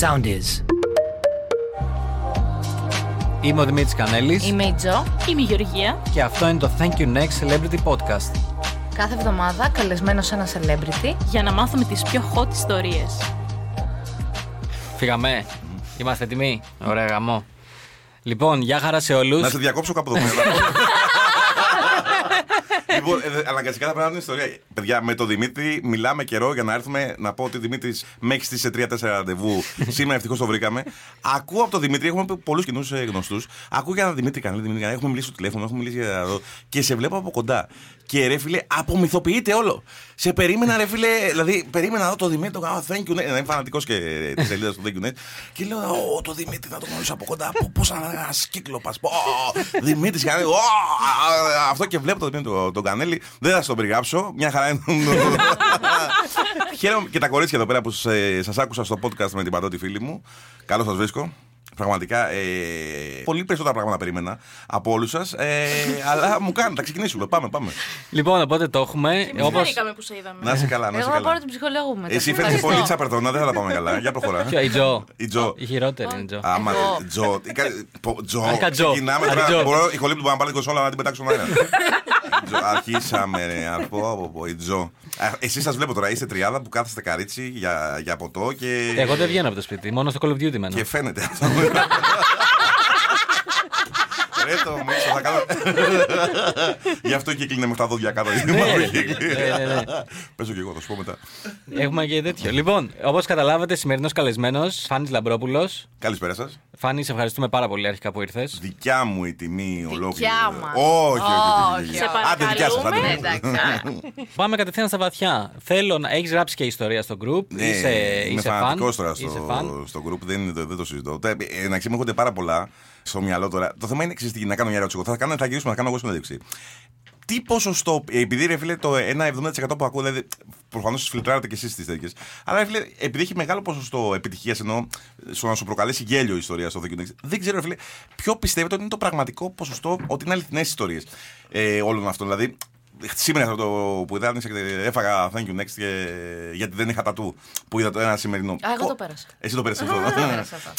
Sound is. Είμαι ο Δημήτρης Κανέλης Είμαι η Τζο. Είμαι η Γεωργία. και αυτό είναι το Thank You Next Celebrity Podcast. Κάθε εβδομάδα καλεσμένο σε ένα celebrity. Για να μάθουμε τις πιο hot ιστορίες. Φύγαμε. Είμαστε έτοιμοι. Ωραία γαμό. Λοιπόν, γεια χαρά σε όλους. Να σε διακόψω κάπου εδώ πέρα. Λοιπόν, ε, αναγκαστικά θα πρέπει να είναι ιστορία. Παιδιά, με τον Δημήτρη μιλάμε καιρό για να έρθουμε να πω ότι ο Δημήτρης με έχει στήσει σε 3-4 ραντεβού. Σήμερα ευτυχώς το βρήκαμε. Ακούω από τον Δημήτρη, έχουμε πολλούς κοινούς γνωστούς. Ακούω για τον Δημήτρη Κανέλη, Δημήτρη Κανέλη. Έχουμε μιλήσει στο τηλέφωνο, έχουμε μιλήσει για εδώ. Και σε βλέπω από κοντά. Και ρε φίλε, απομυθοποιείται όλο. Σε περίμενα, ρε φίλε, δηλαδή περίμενα να δω το Δημήτρη, το κάνω thank you. Ναι, είμαι φανατικός και της σελίδα του thank you. net. Και λέω, Ω, το Δημήτρι θα το γνωρίσω από κοντά. Πώ ένα κύκλοπα. Δημήτρης Κανέλη. ω, α, Αυτό και βλέπω το Δημήτρη τον- τον Κανέλη. Δεν θα σας τον περιγράψω. Μια χαρά είναι. Χαίρομαι και τα κορίτσια εδώ πέρα που σας άκουσα στο podcast με την παντότη φίλη μου. Καλώς σας βρίσκω. Πραγματικά ε, πολύ περισσότερα πράγματα περίμενα από όλους σας. Ε, αλλά μου κάνετε, θα ξεκινήσουμε. Πάμε, πάμε. Λοιπόν, οπότε το έχουμε. Εμείς Όπως... χαρήκαμε που σε είδαμε. Να είσαι καλά, να είσαι Εγώ θα πάρω καλά. την ψυχολόγου μου μετά. Εσύ φαίνεται Ευχαριστώ. πολύ τσαπερτόνα, δεν θα τα πάμε καλά. Για προχωρά. Ποιο, η Τζο; Η Τζο. Η χειρότερη είναι η Τζο. Άμα Εγώ. ρε, Τζο. τι κα- πο- Τζο. Αρχικά Τζο. Ξεκινάμε Αρχικά τώρα. Τζο. Μπορώ η χολή του να πάρει την κονσόλα να την πετάξω στον αέρα. Τζο, Αρχίσαμε, ρε. Από, από, από, η Τζο. Εσείς σας βλέπω τώρα. Είστε τριάδα που κάθεστε καρίτσι για, για ποτό και. Εγώ δεν βγαίνω από το σπίτι, μόνο στο Call of Duty μένω. Και φαίνεται αυτό. Ρε το μίσο, θα κάνω. Γι' αυτό και κλείνε με τα δόντια κάτω. Ναι, ναι, ναι, ναι. Παίζω και εγώ, θα σου πω μετά. Έχουμε και τέτοιο. Λοιπόν, όπως καταλάβατε, σημερινός καλεσμένος, Φάνης Λαμπρόπουλος. Καλησπέρα σας. Φάνη, σε ευχαριστούμε πάρα πολύ αρχικά που ήρθες. Δικιά μου η τιμή ολόκληρη. Δικιά μας. Όχι, όχι, όχι. Όχι, όχι. Σε Άντε, δικιά σας. παρακαλούμε. Ναι, εντάξει. Πάμε κατευθείαν στα βαθιά. Θέλω να έχεις γράψει και ιστορία στο group. Ναι, είσαι είμαι είσαι fan. φανατικός τώρα Είσαι fan. στο, στο group, δεν, είναι, το- δεν το συζητώ. Τα- ε, Να ξέρει, μου έρχονται πάρα πολλά στο μυαλό τώρα. Το θέμα είναι εξής, τι, να κάνω μια ερώτηση. Εγώ Θα, κάνω, θα γυρίσουμε να κάνω εγώ συνέντευξη. Τι ποσοστό, επειδή ρε φίλε το 1,70% που ακούω, δηλαδή προφανώς φιλτράρετε και εσείς τις τέτοιες. Αλλά ρε φίλε, επειδή έχει μεγάλο ποσοστό επιτυχίας ενώ στο να σου προκαλέσει γέλιο η ιστορία στο Thank You Next, δεν ξέρω, ρε φίλε, ποιο πιστεύετε ότι είναι το πραγματικό ποσοστό ότι είναι αληθινές ιστορίες ε, όλων αυτών. Δηλαδή, Σήμερα αυτό το που είδα, έφαγα thank you next και, γιατί δεν είχα τατού που είδα το ένα σημερινό. Α, εγώ Πο- το πέρασα. Εσύ το πέρασες αυτό. Εγώ το πέρασα αυτό.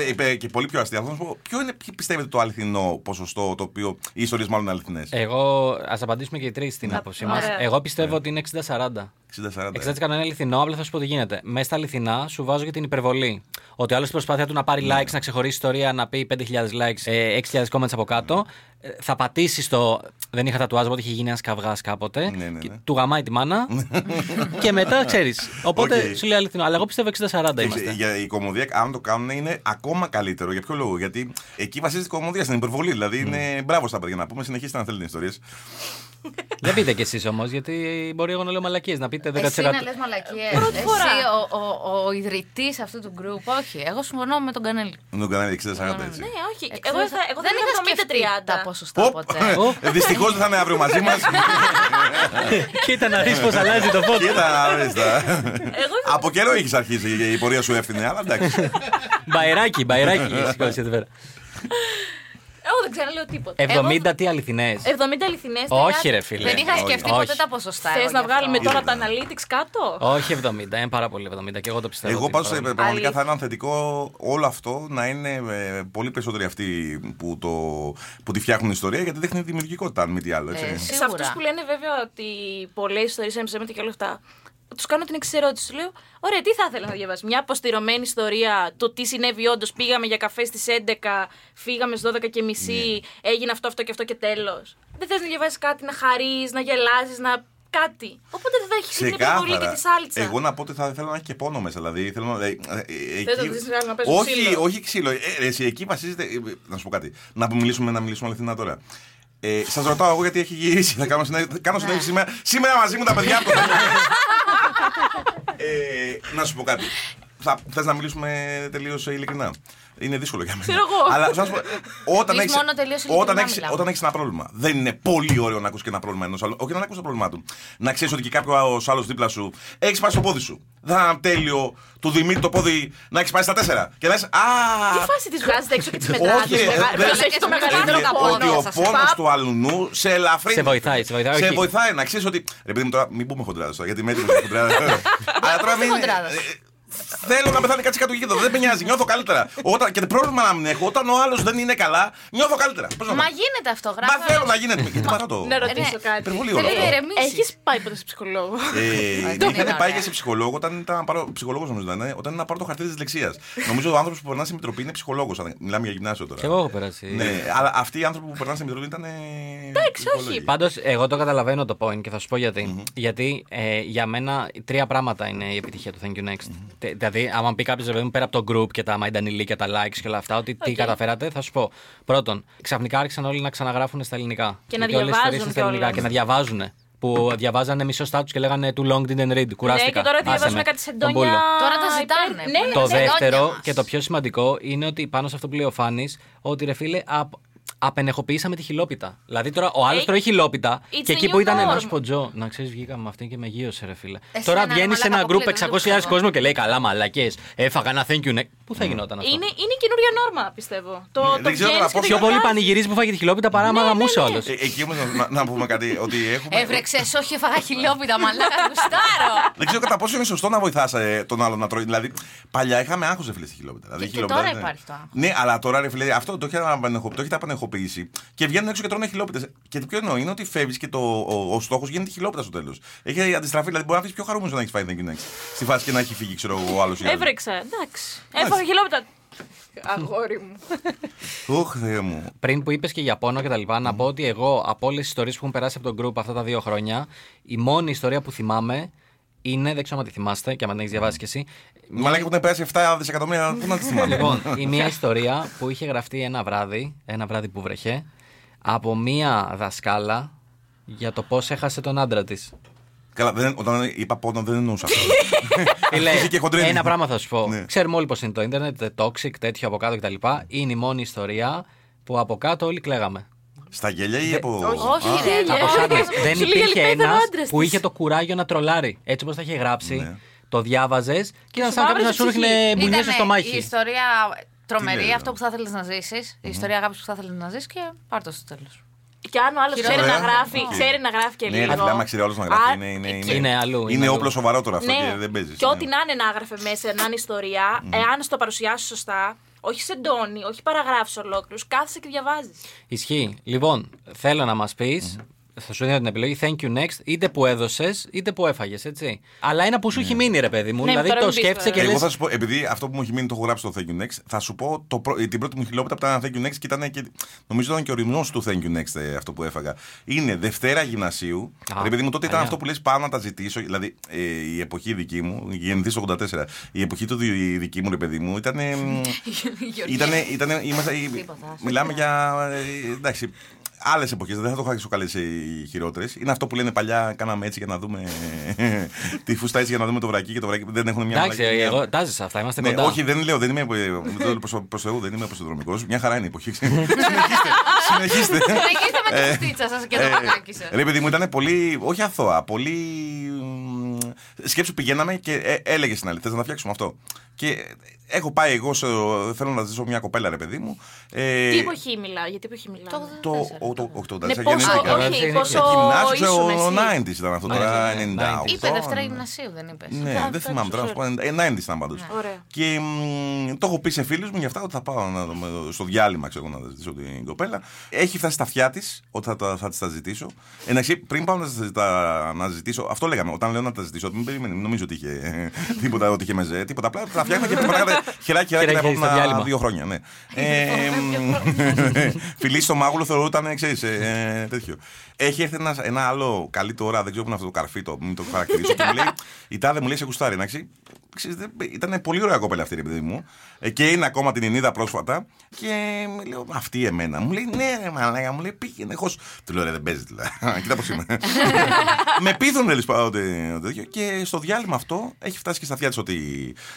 Ε, είπε και πολύ πιο αστεία. Θα σας πω, ποιο είναι, ποιο πιστεύετε το αληθινό ποσοστό το οποίο οι ιστορίες μάλλον είναι αληθινές; Εγώ, ας απαντήσουμε και οι τρεις στην άποψή μας. ωραία. Εγώ πιστεύω ότι είναι 60-40. 60-40. 60% είναι αληθινό, απλά θα σου πω τι γίνεται. Μέσα στα αληθινά σου βάζω και την υπερβολή. Ότι ο άλλος προσπάθεια του να πάρει Ναι. likes, να ξεχωρίσει ιστορία, να πει 5.000 likes, ε, 6.000 comments από κάτω. ε, Θα πατήσεις το. Δεν είχα τατουάζ, οπότε είχε γίνει ένας καυγάς κάποτε. Ναι, ναι, και ναι. Του γαμάει τη μάνα. και μετά ξέρεις. Οπότε ΟΚ. σου λέει αληθινό. Αλλά εγώ πιστεύω 60-40 Και είμαστε. Για η κωμωδία, αν το κάνουν, είναι ακόμα καλύτερο. Για ποιο λόγο, Γιατί εκεί βασίζεται η κωμωδία στην υπερβολή. Δηλαδή, είναι μπράβο στα παιδιά να πούμε. Συνεχίστε να θέλετε ιστορίες. Δεν πείτε κι εσείς όμως, γιατί μπορεί εγώ να λέω μαλακίες. Να πείτε 14. Εσύ να λες μαλακίες. Εσύ ο, ο, ο ιδρυτής αυτού του group. Όχι. Εγώ συμφωνώ με τον Κανέλη. Με τον Κανέλη 60-40 έτσι. Ναι, όχι. Εγώ, εγώ δεν είχα 70-30 ποσοστά ποτέ. Ε, δυστυχώς δεν θα είναι αύριο μαζί μας. Κοίτα να δεις πώς αλλάζει το φως. Κοίτα να δεις. Από καιρό έχεις αρχίσει η πορεία σου έφτιανε, αλλά εντάξει. Μπαϊράκι, μπαϊράκι δεν ξέρω, λέω τίποτα. 70 τι αληθινές. 70 αληθινές. Όχι, ρε φίλε. Δεν είχα όχι, σκεφτεί όχι. ποτέ τα ποσοστά. Θες εγώ να γι' βγάλουμε αυτό. τώρα τα Είδα. analytics κάτω; Όχι 70, είναι πάρα πολύ 70 και εγώ το πιστεύω. Εγώ ότι πάντως είναι πάρα πολύ. πραγματικά θα Αλήθεια. ήταν θετικό όλο αυτό να είναι ε, πολύ περισσότεροι αυτοί που, το, που τη φτιάχνουν ιστορία γιατί δείχνει δημιουργικότητα, αν μη τι άλλο. Έτσι. Ε, Σε Σίγουρα. αυτούς που λένε βέβαια ότι πολλές ιστορίες είναι ψέματα και όλα αυτά. Τους κάνω την εξή ερώτηση. Του λέω: Ωραία, τι θα ήθελα να διαβάσει. Μια αποστηρωμένη ιστορία, το τι συνέβη όντως. Πήγαμε για καφέ στις 11, φύγαμε στις 12 και μισή, έγινε αυτό, αυτό και αυτό και τέλος. Δεν θες να διαβάσεις κάτι, να χαρείς, να γελάσεις, να. κάτι. Οπότε δεν θα έχει την υπερβολή και τη σάλτσα. Εγώ να πω ότι θα ήθελα να έχει και πόνο μέσα. Δηλαδή, θέλω να. ε, ε, Δεν το εκεί- δεις να παίζουν όχι, ξύλο. όχι ξύλο. Ε, ε, εσύ, εκεί βασίζεται. ε, Να σου πω κάτι. Να που μιλήσουμε, να μιλήσουμε αληθινά τώρα. Ε, Σας ρωτάω εγώ γιατί έχει γυρίσει. Θα κάνω συνέντευξη, θα κάνω Ναι. συνέντευξη σήμερα. Σήμερα μαζί μου τα παιδιά από το ε, Να σου πω κάτι. Θα, θες να μιλήσουμε τελείως ειλικρινά; Είναι δύσκολο για μένα. Ξέρω εγώ. Αλλά θα σου πω, όταν Εμείς έχεις, μόνο τελείως ειλικρινά όταν έχεις, μιλάμε. όταν έχεις ένα πρόβλημα, δεν είναι πολύ ωραίο να ακούσει και ένα πρόβλημα ενός άλλου. Όχι να ακούσει το πρόβλημά του. Να ξέρεις ότι και κάποιος άλλος δίπλα σου έχεις πάει στο πόδι σου. Δεν θα είναι τέλειο του Δημήτρη το πόδι να έχεις πάει στα τέσσερα. Και να είσαι Α! Τι φάση της βγάζετε έξω και τη μετράτε. Όχι, ρε, δεν- Ποιο έχει το δεν- μεγαλύτερο δεν- καπόνο. ότι ο σας πόνο Παπ. του αλουνού σε ελαφρύνει. Σε βοηθάει, σε βοηθάει, Σε όχι. βοηθάει να ξέρεις ότι. Ρε παιδί μου τώρα, μην πούμε χοντράδες τώρα, γιατί με έτοιμο χοντράδες. Αλλά τώρα μην. Χοντράδες. ε, Θέλω να πεθάνει κάτι κάτω γύρω. Δεν με νοιάζει, νιώθω καλύτερα. Όταν, και πρόβλημα να μην έχω, όταν ο άλλος δεν είναι καλά, νιώθω καλύτερα. Πώς να Μα πω; γίνεται αυτό, Μα γράφω. θέλω να γίνεται. Γιατί παρά το. Να ρωτήσω ναι. κάτι. Υπερβολή όλο Θέλει αυτό. να ηρεμήσεις. Έχεις πάει ποτέ σε ψυχολόγο; Ε, Αυτό είχαν είναι πάει ωραία. και σε ψυχολόγο όταν ήταν να πάρω. Ψυχολόγος νομίζω να είναι, όταν είναι να πάρω το χαρτί της δυσλεξίας. Νομίζω ο άνθρωπος που περνά στη Μητροπή είναι ψυχολόγος. Μιλάμε για γυμνάσιο τώρα. Και εγώ έχω περάσει. Ναι, αλλά αυτοί οι άνθρωποι που περνάνε στη Μητροπή ήταν. Εντάξει, όχι. Πάντως, εγώ το καταλαβαίνω το point και θα σου πω γιατί. Γιατί ε, για μένα τρία πράγματα είναι η επιτυχία του Thank you next. Τε- Δηλαδή, άμα πει κάποιος παιδί μου πέρα από το group και τα μαϊντανιλί και τα likes και όλα αυτά, ότι τι Οκ. καταφέρατε, θα σου πω. Πρώτον, ξαφνικά άρχισαν όλοι να ξαναγράφουν στα ελληνικά. Και να Γιατί όλες οι διαβάζουν ιστορίες είναι στα ελληνικά κιόλας. και να διαβάζουν. Που διαβάζανε μισό στάτους και λέγανε too long didn't read. Κουράστηκα. Ναι, και τώρα Άσε διαβάζουν με. κάτι σε Τον πούλο. εντόνια. Τώρα τα ζητάνε. υπέρ- Ναι, ναι, Το Τα ναι. δέντια δεύτερο μας. και το πιο σημαντικό είναι ότι πάνω σε αυτό που λέει ο Φάνης, ότι ρε φίλε, απ, απενεχοποιήσαμε τη χιλόπιτα. Δηλαδή τώρα ο άλλος Ε, τρώει χιλόπιτα it's και the εκεί new που ήταν norm. ένας σποτζό. Να ξέρεις, βγήκαμε με αυτήν και με γύρωσε, ρε φίλε. Εσένα, τώρα ρε βγαίνει σε μαλάκα, ένα γκρουπ αποκλείεται, 600.000 δεν το κόσμο και λέει καλά, μαλακές. Έφαγα ένα thank you. Ναι. Πού θα γινόταν αυτό; Είναι, είναι καινούργια νόρμα, πιστεύω. Το, Ναι, το δεν ξέρω βγαίνεις κατά και πόσο- το Πιο πολύ διαβάζεις. πανηγυρίζει που φάγει τη χιλόπιτα παρά άμα γαμούσε ο άλλο. Ε, εκεί όμως να, να πούμε κάτι. Ότι έχουμε. Έβρεξε, όχι, έφαγα χιλιόπιτα, μαλάκα, γουστάρω. Δεν ξέρω κατά πόσο είναι σωστό να βοηθά τον άλλον να τρώει. Δηλαδή, παλιά είχαμε άγχος, ρε φίλε, στη χιλόπιτα. Δηλαδή, Και- και χιλόπιτα, τώρα ναι. υπάρχει το άγχος. Ναι, αλλά τώρα, ρε φίλε, αυτό το έχετε απενεχω- το έχετε απενεχοποιήσει και βγαίνουν έξω και τρώνε χιλόπιτες. Και το πιο εννοώ είναι ότι φεύγεις και το, ο, ο στόχος γίνεται χιλόπιτα στο τέλος. Έχει αντιστραφεί, δηλαδή μπορεί να αφήσει πιο χαρούμενος να έχεις φάει thank you next. Στη φάση και να έχει φύγει, ξέρω εγώ, ο άλλος. Έβρεξα, εντάξει. Έφαγα χιλόπιτα. Αγόρι μου. Ωχ, Θεέ μου. Πριν που είπες και για πόνο και τα λοιπά, να πω ότι εγώ από όλες τις ιστορίες που έχουν περάσει από τον group αυτά τα δύο χρόνια, η μόνη ιστορία που θυμάμαι είναι, δεν ξέρω αν τη θυμάστε και αν την έχεις διαβάσει κι εσύ. Μαλάκα που έχουν περάσει 7 δισεκατομμύρια, πού να τι θυμάμαι. Λοιπόν, η μία ιστορία που είχε γραφτεί ένα βράδυ, ένα βράδυ που βρέχε, από μία δασκάλα για το πώς έχασε τον άντρα της. Καλά, δεν, όταν είπα πόνο δεν εννοούσα αυτό. Φίλε, Είχε και χοντρένη. ένα πράγμα θα σου πω. Ναι. Ξέρουμε όλοι πώς είναι το Ιντερνετ, toxic, τέτοιο από κάτω κτλ. Είναι η μόνη ιστορία που από κάτω όλοι κλαίγαμε. Στα γέλια ή από. Όχι, Α, ρε, Από όχι. sadness. Δεν Σου λέει, υπήρχε «Ελπίδα ένας ο άντρας που της». είχε το κουράγιο να τρολάρει. Έτσι όπως τα είχε γράψει, Ναι. το διάβαζες και ήταν σου σαν κάποιος να μαύρησε σου η ψυχή. ρίχνε μπουνιές στο Ήτανε μάχη. Η ιστορία τρομερή, λέει, αυτό που θα ήθελε να ζήσεις. Η ιστορία αγάπης που θα ήθελε να ζήσεις και πάρ' το στο τέλος. Και αν ο άλλος ξέρει Ωραία. να γράφει, Οκ. ξέρει να γράφει και Ναι, λίγο. ρε φίλε, άμα ξέρει όλος να γράφει. Α, Είναι, είναι, και- είναι, Είναι αλλού, είναι είναι αλλού. όπλο σοβαρότερο αυτό Ναι, και δεν παίζεις. και ό,τι να είναι να έγραφε μέσα, να είναι ιστορία, εάν στο παρουσιάσει σωστά, όχι σε ντόνι, όχι παραγράφεις ολόκληρους, κάθεσαι και διαβάζεις. Ισχύει. Λοιπόν, θέλω να μας πεις, θα σου δίνω την επιλογή, thank you next, είτε που έδωσες, είτε που έφαγες, έτσι. Αλλά ένα που σου έχει μείνει, ρε παιδί μου. Ναι, δηλαδή τώρα το μην πεις σκέφτεσαι τώρα. και Εγώ λε. θα σου πω, επειδή αυτό που μου έχει μείνει το έχω γράψει στο Thank you Next, θα σου πω το πρω- την πρώτη μου χιλόπιτα που ήταν Thank you Next και ήταν και. Νομίζω ήταν και ο ρημνός του Thank you Next ε, αυτό που έφαγα. Είναι Δευτέρα Γυμνασίου. Α, Ρε παιδί μου, τότε ήταν παλιά. αυτό που λες πάω να τα ζητήσω. Δηλαδή ε, η εποχή δική μου, γεννηθή το 84, η εποχή του δι- δική μου, ρε παιδί μου, ήταν. Ήτανε, ήτανε, είμαστε, Τίποτα, μιλάμε για. ε, εντάξει, άλλες εποχές. Δεν θα το είχα καλέ οι χειρότερες. Είναι αυτό που λένε παλιά, κάναμε έτσι για να δούμε. τη φούστα έτσι για να δούμε το βρακί και το βρακί δεν έχουν μια Εντάξει, μαλακή- εγώ τάζεις αυτά, είμαστε ναι, κοντά. όχι, δεν λέω, δεν είμαι προ Θεού, δεν είμαι αποσυνδρομικός. Μια χαρά είναι η εποχή. συνεχίστε. Συνεχίστε. Συνεχίστε με τη στίτσα σας και το Ε, πακάκι σα. Ρε παιδί μου, ήταν πολύ. Όχι αθώα, πολύ. μ, Σκέψου πηγαίναμε και ε, έλεγε στην άλλη, θες να τα φτιάξουμε αυτό. Και έχω πάει εγώ, σε, θέλω να ζήσω μια κοπέλα, ρε παιδί μου. Ε, Τι εποχή μιλάω, γιατί εποχή μιλάω; Το- το, Τέσσερα, ο, το, το- όχι, το Ναι, 84, πόσο, γεννήθηκα. όχι, όχι, είναι πόσο Γυμνάσιο, ήσουν ξέρω, ο εσύ; 90s ήταν αυτό Ναι, τώρα, ναι, 98. Είπε Δευτέρα Γυμνασίου, δεν είπες. Ναι, Α, δεν θυμάμαι τώρα να σου πω. εντάξει, ε, 90s ήταν πάντω. Ωραία. Και μ, το έχω πει σε φίλους μου γι' αυτά ότι θα πάω να, δω- στο διάλειμμα ξέρω, να ζητήσω την κοπέλα. Έχει φτάσει στα αυτιά της ότι θα, τα- θα της τα ζητήσω. Εντάξει, πριν πάω να, τα- τα- να ζητήσω, αυτό λέγαμε. Όταν λέω να τα ζητήσω, μην περιμένει, μην νομίζω ότι είχε ε, τίποτα, ότι είχε μεζέ, τίποτα. Απλά τα φτιάχνα και περνάγατε χεράκι χεράκι τα Χεράκι στο επόμενα διάλειμμα. δύο χρόνια. Ναι. Ε, μ, φιλί στο μάγουλο θεωρούταν, ξέρεις, ε, τέτοιο. Έχει έρθει ένα, ένα άλλο καλή τώρα, δεν ξέρω πού είναι αυτό το καρφί, το, μην το χαρακτηρίσω. και μου λέει, η τάδε μου λέει σε γουστάρι, εντάξει. Ξέρεις, δεν- Ήταν πολύ ωραία κοπέλα αυτή, ρε παιδί μου. Ε, Και είναι ακόμα την είδα πρόσφατα. Και μου λέω, αυτή εμένα. Μου λέει, ναι, ρε μαλάκα, μου λέει, πήγαινε. Έχω... Του λέω, ρε, δεν παίζεις. δηλαδή. Κοίτα πώς είμαι. με πείθουν, ρε, λυσπά, ότι το τέτοιο. Και στο διάλειμμα αυτό έχει φτάσει και στα αυτιά της ότι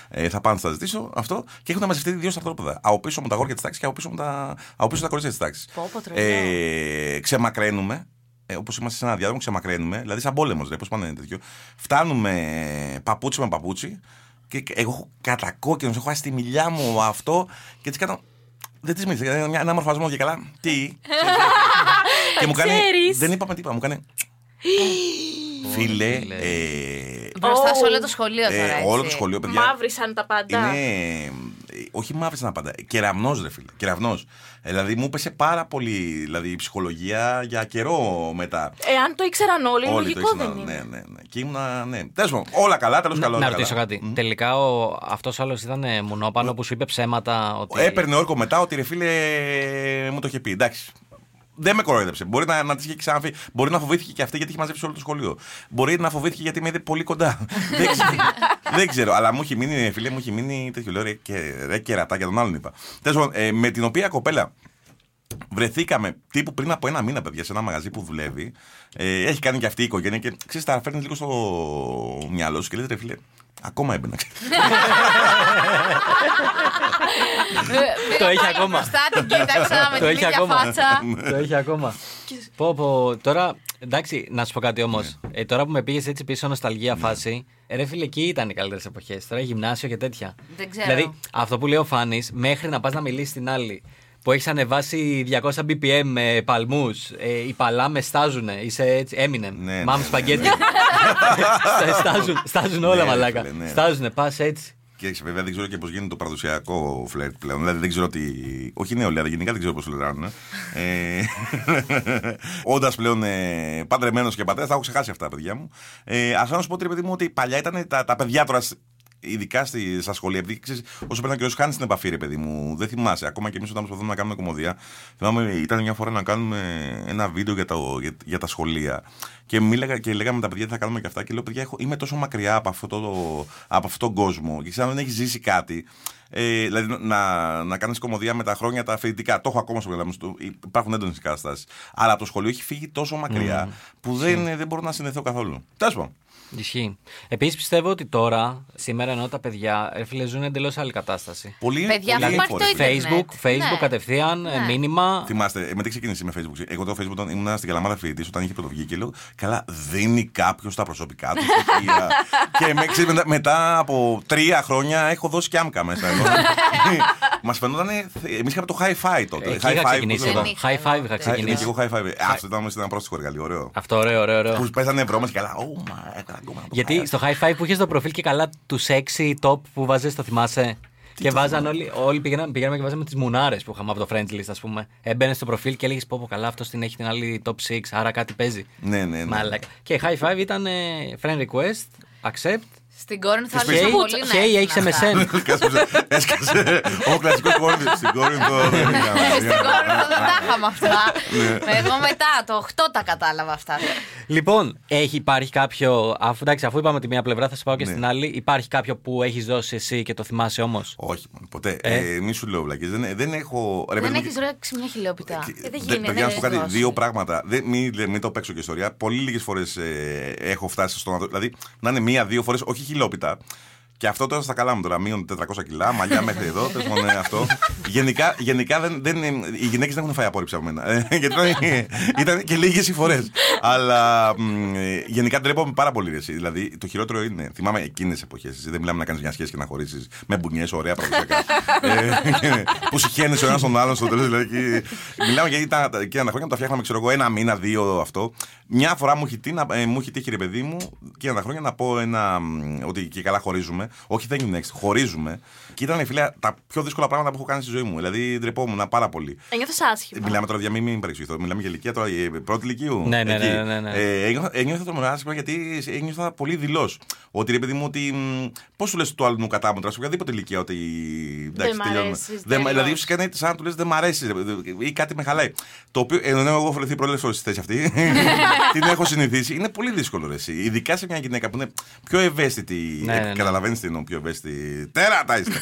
ε, θα πάνε να στα ζητήσω αυτό. Και έχουν μαζευτεί δύο σταθερόπεδα. Από πίσω μου τα γόρια της τάξης και από πίσω μου τα, από πίσω τα κορίτσια της τάξης. Πω, πω, τρελό. Ε, ξεμακραίνουμε. Ε, Όπως είμαστε σε ένα διάδρομο, ξεμακραίνουμε. Δηλαδή, σαν πόλεμος, πώς πάνε τέτοιο. Φτάνουμε παπούτσι με παπούτσι. Και εγώ έχω κατακόκκινος, έχω χάσει τη μιλιά μου αυτό. Και έτσι κάνω. Δεν της μίλησα. Ένα, ένα μορφασμό και καλά. Τι; και μου κάνει. Ξέρεις. Δεν είπαμε τίποτα. Μου κάνει. Φίλε. φίλε. Ε, Μπροστά Oh. σε όλο το σχολείο τώρα. Ε, έτσι. όλο το σχολείο, παιδιά. Μαύρησαν τα πάντα. Είναι. Ε, Όχι μαύρησαν τα πάντα. Κεραυνός, ρε φίλε. Κεραυνός. Δηλαδή μου έπεσε πάρα πολύ δηλαδή, η ψυχολογία για καιρό μετά. Εάν το ήξεραν όλοι, Όλοι λογικό το δεν ήξεραν. είναι. Ναι, ναι, ναι. Και ήμουνα. Ναι. Τέλος πάντων, όλα καλά, τέλος καλό. Να όλα ρωτήσω καλά. κάτι. Τελικά ο, αυτός άλλος ήταν ε, μουνόπανο που σου είπε ψέματα ότι... Έπαιρνε όρκο μετά ότι ρε φίλε μου το είχε πει. Εντάξει. Δεν με κοροϊδέψε. Μπορεί να, να τη είχε ξαναφύγει. Μπορεί να φοβήθηκε και αυτή γιατί είχε μαζέψει όλο το σχολείο. Μπορεί να φοβήθηκε γιατί με είδε πολύ κοντά. δεν, ξέρω, δεν ξέρω. Αλλά μου έχει μείνει, φίλε, μου έχει μείνει τέτοιο. Λέω ρε, και, ρε κερατά για τον άλλον είπα. Τέλος πάντων, ε, με την οποία κοπέλα βρεθήκαμε τύπου πριν από ένα μήνα, παιδιά, σε ένα μαγαζί που δουλεύει. Ε, έχει κάνει και αυτή η οικογένεια και ξέρεις, τα φέρνει λίγο στο μυαλό σου και λες ρε φίλε, ακόμα έμπαινα. Πήγα Το έχει πάλι ακόμα. Μπροστά την κοίταξα με Το την έχει ίδια ακόμα. φάτσα. Το έχει ακόμα. πω, πω, τώρα, εντάξει, να σου πω κάτι όμως. Ε, τώρα που με πήγες έτσι πίσω, νοσταλγία φάση. ε, Ρε φίλε, εκεί ήταν οι καλύτερες εποχές. Τώρα γυμνάσιο και τέτοια. Δεν ξέρω. Δηλαδή, αυτό που λέει ο Φάνη, μέχρι να πας να μιλήσεις στην άλλη. Που έχεις ανεβάσει 200 BPM με παλμούς. Ε, οι παλάμε στάζουν. Είσαι έτσι. Έμεινε. Ναι, Μάμ ναι, σπαγκέτι. στάζουν, στάζουν όλα, Ναι, μαλάκα. φίλε, ναι. Στάζουν, πας έτσι. Και έξι, βέβαια δεν ξέρω και πώς γίνεται το παραδοσιακό φλερτ πλέον. Δηλαδή δεν ξέρω τι. Όχι νεολαία, γενικά δεν ξέρω πώς φλερτάρουν. Ε, Όντας πλέον ε, παντρεμένος και πατέρας, τα έχω ξεχάσει αυτά, παιδιά μου. Ε, Α να σου πω, τρε παιδί μου, ότι παλιά ήταν τα, τα παιδιά τώρα. Ειδικά στη, στα σχολεία, επειδή ξέρεις, όσο πρέπει να και χάνεις την επαφή, ρε παιδί μου, δεν θυμάσαι. Ακόμα και εμείς όταν προσπαθούμε να κάνουμε κομμωδία, θυμάμαι ήταν μια φορά να κάνουμε ένα βίντεο για, το, για, για τα σχολεία. Και, μίλαγα, και λέγαμε τα παιδιά τι θα κάνουμε και αυτά. Και λέω, παιδιά, έχω, είμαι τόσο μακριά από, αυτό το, από αυτόν τον κόσμο. Και ξέρω αν δεν έχεις ζήσει κάτι. Ε, δηλαδή να, να κάνεις κομμωδία με τα χρόνια τα φοιτητικά. Το έχω ακόμα στο μυαλό μου. στο- Υπάρχουν έντονες καταστάσει. Αλλά από το σχολείο έχει φύγει τόσο μακριά που δεν, δεν μπορώ να συνδεθώ καθόλου. Τέλος πάντων. Ισχύει. Επίσης πιστεύω ότι τώρα, σήμερα ενώ τα παιδιά, ρε φίλε, ζουν εντελώς άλλη κατάσταση. Πολύ, Παιδιά, πολύ αφού υπάρχει φορές. το ίντερνετ. Facebook, Facebook Ναι. κατευθείαν, ε, Ναι. μήνυμα. Θυμάστε, ε, με τι ξεκίνησε με Facebook. Εγώ το Facebook όταν ήμουν στην Καλαμάδα φοιτητής, όταν είχε πρωτοβγεί και λέω, Καλά, δίνει κάποιος τα προσωπικά του στοιχεία. και με, ξέρεις, μετά, μετά από τρία χρόνια έχω δώσει και άμκα μέσα. Μας φαινόταν. Εμείς είχαμε το hi-fi τότε. Εκεί High είχα five, ξεκινήσει πώς εγώ. το είχα, High five εγώ. είχα Ναι, λένε. Ναι, και ξεκινήσει. εγώ high five. Ε, Αυτό ήταν ένα πρόστιχο εργαλείο, ωραίο. Αυτό ωραίο, ωραίο, ωραίο. Που παίζανε βρώμες και καλά. Ω, μα έκανα ακόμα. να το Γιατί φάω». στο high five που είχε το προφίλ και καλά τους sexy top που βάζε, το θυμάσαι; Και το βάζαν όλοι, όλοι πήγαιναν, πήγαμε και βάζαμε τις μουνάρες που είχαμε από το Friends List, ας πούμε. Έμπαινες στο προφίλ και έλεγες πω, πω καλά, αυτός την έχει την άλλη top 6, άρα κάτι παίζει. Ναι, ναι, ναι. Μαλάκα. Και high five ήταν ε, friend request, accept. Στην κόρη θα Και έλεγα Hey, πολύ να hey, έρθουν έχεις αυτά. MSN. Έσκασε- Έσκασε ο κλασικός Κόρινθο. Στην Κόρινθο δεν Ε, Στην είχαμε. Κόρινθο δεν τα είχαμε αυτά. Ναι. Εγώ μετά το 8 τα κατάλαβα αυτά. Λοιπόν, έχει, υπάρχει κάποιο. Αφού, εντάξει, αφού είπαμε τη μία πλευρά, θα σε πάω και Ναι. στην άλλη. Υπάρχει κάποιο που έχεις δώσει εσύ και το θυμάσαι όμως; Όχι, man, ποτέ. Ε. Ε, μη σου λέω, βλακές. Δεν, δεν έχω. ρε, Δεν παιδί μου, έχεις ρίξει μια χιλιόπιτα. Και- δεν δε- γίνεται, Παιδιά, δεν να σου πω κάτι. έχεις δώσει. Δύο πράγματα. Δεν, μην, μην το παίξω και ιστορία. Πολύ λίγες φορές έχω φτάσει στο να το. Δηλαδή, να είναι μία-δύο φορές, όχι χιλόπιτα. Και αυτό τώρα στα καλά μου τώρα, μείον 400 κιλά, μαλλιά μέχρι εδώ, τέλος πάντων, ναι, αυτό. Γενικά, γενικά δεν, δεν, οι γυναίκες δεν έχουν φάει απόρριψη από μένα. Ε, Γιατί ήταν, ήταν και λίγες οι φορές. Αλλά μ, ε, γενικά ντρέπομαι πάρα πολύ. ρε, εσύ. Δηλαδή, το χειρότερο είναι, θυμάμαι εκείνες εποχές. Δεν μιλάμε να κάνεις μια σχέση και να χωρίσεις με μπουνιές, ωραία παραδοσιακά. ε, που συχαίνεσαι ο ένας τον άλλον στο τέλος. Δηλαδή, και- μιλάμε γιατί ήταν εκείνα τα χρόνια που τα φτιάχναμε, ξέρω εγώ, ένα μήνα, δύο αυτό. Μια φορά μου έχει, τύχει να- ε, μου έχει τύχει, ρε παιδί μου, εκείνα τα χρόνια να πω ένα, μ, ότι και καλά χωρίζουμε. Όχι, thank you next, χωρίζουμε. Και ήταν, φίλε, τα πιο δύσκολα πράγματα που έχω κάνει στη ζωή μου. Δηλαδή, ντρεπόμουν πάρα πολύ. Ένιωθες άσχημα. Μιλάμε τώρα για μην, μην παρεξηγηθώ. Μιλάμε για ηλικία τώρα, ε, πρώτη ηλικίου. Ναι, ναι, εκεί. ναι, ναι, ναι. Ε, ένιωθα, ένιωθα το άσχημα γιατί ένιωθα πολύ δηλώ. Ότι ρε παιδί μου, ότι. Πώς σου λες του άλλου κατάμετρα σε οποιαδήποτε ηλικία ότι. Εντάξει, μ' τελειώνουμε. αρέσεις, Δεν μ' τελείως. δηλαδή, ουσιαστικά είναι σαν να του λες δεν μ' αρέσεις ρε παιδί, ή κάτι με χαλάει. Το οποίο ενώ εγώ έχω βρεθεί πρώτη φορέ στη θέση αυτή, την έχω συνηθίσει. Είναι πολύ δύσκολο ρε, εσύ. Ειδικά σε μια γυναίκα που είναι πιο ευαίσθητη. Ναι, ναι, ναι. Καταλαβαίνεις τι εννοώ πιο ευαίσθητη. Τέρατα είστε.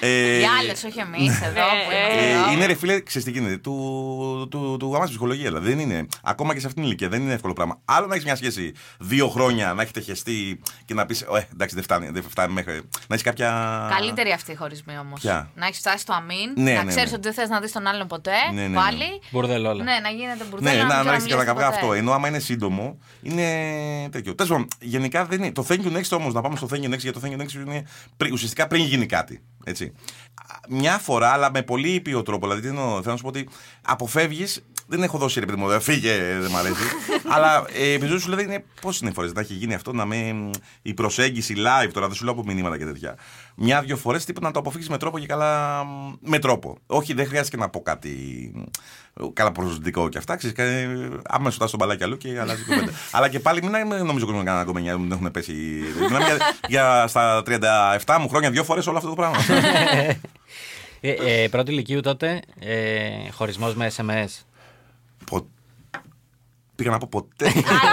Ε, Οι άλλες, όχι εμείς εδώ που Ε, είμαστε ε, εδώ. είναι ρε φίλε, ξέρεις τι γίνεται, του, του, του γαμάς ψυχολογία. Δηλαδή δεν είναι, ακόμα και σε αυτήν την ηλικία δεν είναι εύκολο πράγμα. Άλλο να έχεις μια σχέση δύο χρόνια, να έχετε χεστεί και να πεις, ε, εντάξει δεν φτάνει, δεν φτάνει μέχρι. Να έχεις κάποια. Καλύτερη αυτή η χωρισμοί όμως. Ποια; Να έχεις φτάσει στο αμήν, Ναι, να ναι, ξέρεις ναι. ότι δεν θες να δεις τον άλλον ποτέ. Ναι, ναι, ναι. Πάλι. Μπουρδέλο όλα. Ναι, να γίνεται Ναι, μπουρδέλο. να, μην να έχεις και να μιλήσετε καβγά ποτέ. αυτό. Ενώ άμα είναι σύντομο, είναι τέτοιο. Τέλος πάντων, γενικά δεν είναι. Το thank you next όμως, να πάμε στο thank you next, γιατί το thank you next είναι πρι- ουσιαστικά πριν γίνει κάτι. Έτσι. Μια φορά, αλλά με πολύ ήπιο τρόπο. Δηλαδή, τι εννοώ, θέλω να σου πω ότι αποφεύγεις Δεν έχω δώσει ρε παιδί μου, φύγε, δεν μ' αρέσει. Αλλά ε, επειδή σου λέει είναι πόσε είναι φορές να έχει γίνει αυτό, να με η προσέγγιση live τώρα, δεν σου λέω από μηνύματα και τέτοια. Μια-δυο φορές τίποτα να το αποφύγεις με τρόπο και καλά. Με τρόπο. Όχι, δεν χρειάζεται να πω κάτι καλά προσδοτικό και αυτά. Ξέρεις, άμεσα σου τον μπαλάκι αλλού και αλλάζει κουβέντα. Αλλά και πάλι μην νομίζω ότι κανένα κομμενιά δεν έχουν πέσει. Μιλάμε για, για στα 37 μου χρόνια δύο φορές όλο αυτό το πράγμα. ε, ε, πρώτη ηλικίου τότε, ε, χωρισμός με SMS. Πο... Πήγα να πω ποτέ. Αλλά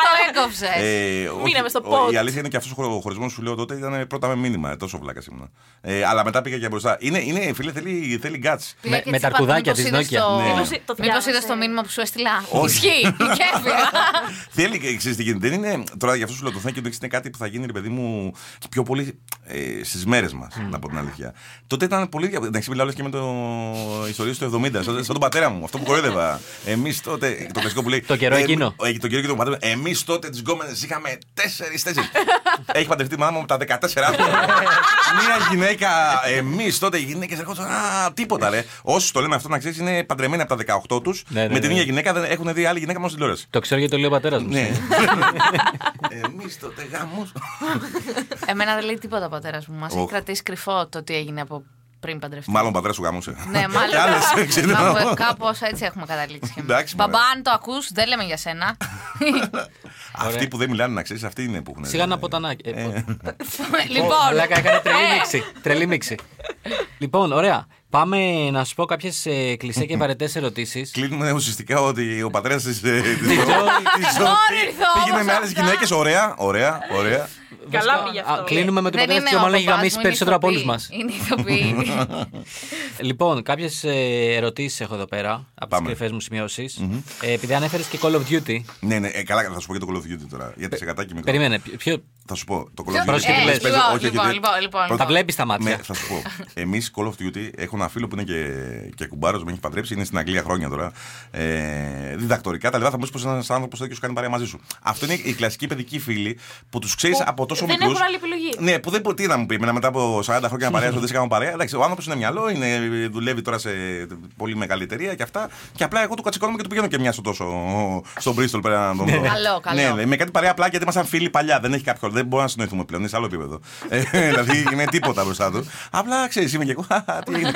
το έκοψες. Ε, όχι, Μείναμε στο ο- pod. Η αλήθεια είναι και αυτός ο χωρισμός σου λέω τότε ήταν πρώτα με μήνυμα. ε, Τόσο βλάκας ήμουν. Ε, αλλά μετά πήγα και μπροστά. Είναι, είναι φίλε, θέλει, θέλει guts. Με- με τα αρκουδάκια της Nokia. Ναι. Μήπως το Μήπως διάβασε. είδες το μήνυμα που σου έστειλα; Όχι. Ισχύει. Και έφυγα. Θέλει και ξέρεις τι γίνεται. Δεν είναι, τώρα γι' αυτό σου λέω το Thank you Next είναι κάτι που θα γίνει, ρε παιδί μου, και πιο πολύ ε, στις μέρες μας, να πω την αλήθεια. Τότε ήταν πολύ. δια- Εντάξει, μιλάω λες και με το ιστορίες του 70, σαν, σαν τον πατέρα μου, αυτό που κοροϊδεύα. Εμείς τότε. Το κλασικό που λέει. Το καιρό ε, εκείνο. ε, το καιρό εκείνο που πατέρα Εμείς τότε τι γκόμενες είχαμε τέσσερι-τέσσερι. Έχει παντρευτεί η μάνα μου από τα 14 άτομα. Μία γυναίκα. Εμείς τότε οι γυναίκες ερχόντουσαν. Α, τίποτα ρε. Όσοι το λένε αυτό να ξέρεις είναι παντρεμένοι από τα 18 τους. Ναι, ναι, με την ναι. ίδια γυναίκα δεν έχουν δει άλλη γυναίκα μόνο στην τηλεόραση. Το ξέρω γιατί το λέει ο πατέρας μου. Ναι. Εμείς τότε γάμος. Εμένα δεν λέει τίποτα ο πατέρας μου. Μας έχει Οχ. κρατήσει κρυφό το τι έγινε από πριν παντρευτεί. Μάλλον ο πατέρας σου γάμωσε. Ναι, μάλλον. Και άλλες, ξέρω. Κάπως έτσι έχουμε καταλήξει. κι εμείς. Εντάξει, μωρέ. Μπαμπά, αν το ακούς, δεν λέμε για σένα. Αυτοί που δεν μιλάνε, να ξέρεις, αυτοί είναι που έχουν. Σιγά ένα ποτανάκι. Ε, Ε, λοιπόν. Μαλάκα, έκανε τρελή ε, μίξη. Τρελή μίξη. λοιπόν, ωραία. Πάμε να σου πω κάποιες κλεισέ και βαρετέ ερωτήσεις. Κλείνουμε ουσιαστικά ότι ο πατέρας της Τζο- Ήρθε όμως πήγαινε με άλλες αυτό. γυναίκες. Ωραία, ωραία, ωραία. Καλά πήγε αυτό. Κλείνουμε με τον Δεν πατέρα είναι τη και ο μάλλον έχει παπάς γαμίσει μου, περισσότερο από είναι όλου μας. ηθοποιοί. Είναι ηθοποιοί. Λοιπόν, κάποιες ερωτήσεις έχω εδώ πέρα από τις Πάμε. κρυφές μου σημειώσεις. Ε, επειδή ανέφερες και Call of Duty. Ναι, ναι, ε, καλά, θα σου πω για το Call of Duty τώρα. Γιατί σε κατάκι μικρό. Περίμενε, ποιο- ποιο. Θα σου πω. Το Call of Duty. Πρόσεχε τι Ε, λες. Παίζω- λοιπόν, όχι, όχι, λοιπόν, δεν- λοιπόν, λοιπόν, Πρώτα- Τα βλέπεις τα μάτια. Ναι, θα σου πω. Εμείς Call of Duty έχω ένα φίλο που είναι και, και κουμπάρος, με έχει παντρέψει, είναι στην Αγγλία χρόνια τώρα. Ε, διδακτορικά τα λοιπά. Θα μου πεις πως ένας άνθρωπος τέτοιος κάνει παρέα μαζί σου. Αυτό είναι η κλασική παιδική φίλη που τους ξέρεις Που από τόσο δεν μικρούς. έχουν άλλη επιλογή. Ναι, που δεν μπορεί τι να μου πει. Εμένα μετά από 40 χρόνια παρέας, δεν σε κάνω παρέα. Εντάξει, ο άνθρωπος είναι μυαλό, είναι, δουλεύει τώρα σε πολύ μεγάλη εταιρεία και αυτά. Και απλά εγώ του κατσικώνομαι και του πηγαίνω και μια στο τόσο στον Bristol πέρα να τον δω. Καλό, καλό. Ναι, ναι, με κάτι παρέα απλά γιατί ήμασταν φίλοι παλιά. Δεν έχει κάποιο. Δεν μπορούμε να συνεννοηθούμε πλέον. Είναι σε άλλο επίπεδο. Ε, δηλαδή είναι τίποτα μπροστά του. Απλά ξέρεις, είμαι και εγώ. «Χα, Τι έγινε.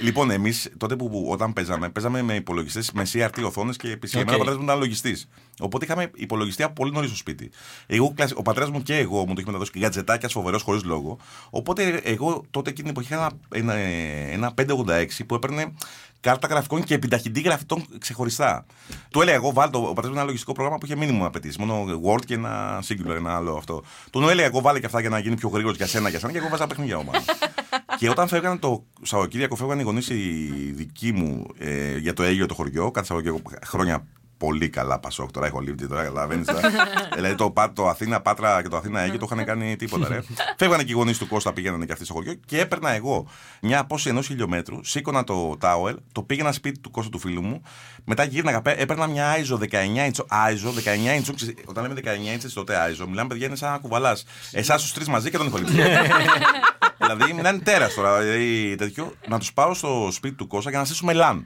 λοιπόν, εμείς τότε που, που όταν παίζαμε, παίζαμε με υπολογιστές με CRT οθόνες και PC. Εμένα ΟΚ. ο πατέρας μου ήταν λογιστής. Οπότε είχαμε υπολογιστή από πολύ νωρίς στο σπίτι. Εγώ, κλασ- ο πατέρας μου και εγώ μου το έχει μεταδώσει και gadgetάκια φοβερό χωρίς λόγο. Οπότε εγώ τότε εκείνη την εποχή είχα ένα, ένα, ένα 586 που έπαιρνε κάρτα γραφικών και επιταχυντή γραφικών ξεχωριστά. Του έλεγα εγώ, βάλω το. Ο πατέρας μου ένα λογιστικό πρόγραμμα που είχε μήνυμο απαιτήσει. Μόνο Word και ένα Singular, ένα άλλο αυτό. Του έλεγα εγώ, βάλε και αυτά για να γίνει πιο γρήγορος για σένα, για σένα και εγώ βάζα παιχνίδια ομάδα. και όταν φεύγανε το Σαββατοκύριακο, φεύγανε οι γονείς οι δικοί μου ε, για το Αίγυο το χωριό. Κάθε Σαββατοκύριακο χρόνια πολύ καλά Πασόκ. Τώρα έχω λήφθει, τώρα καταλαβαίνεις. δηλαδή το, Πα- το Αθήνα Πάτρα και το Αθήνα Αίγυο το είχαν κάνει τίποτα. Ρε. Φεύγανε και οι γονείς του Κώστα, πήγαιναν και αυτοί στο χωριό και έπαιρνα εγώ μια απόσταση ενός χιλιόμετρου, σήκωνα το τάουελ, το πήγαινα σπίτι του Κώστα του φίλου μου, μετά γύρναγα, πέ- έπαιρνα μια ISO 19 inch, ISO 19 inch, ξέρεις, όταν λέμε 19 inch τότε ISO, μιλάμε παιδιά είναι σαν να κουβαλάς. Εσάς τους τρεις μαζί και τον έχω λήψει. δηλαδή, μιλάνε τέρας τώρα. Δηλαδή, τέτοιο, να τους πάω στο σπίτι του Κώστα για να στήσουμε LAN.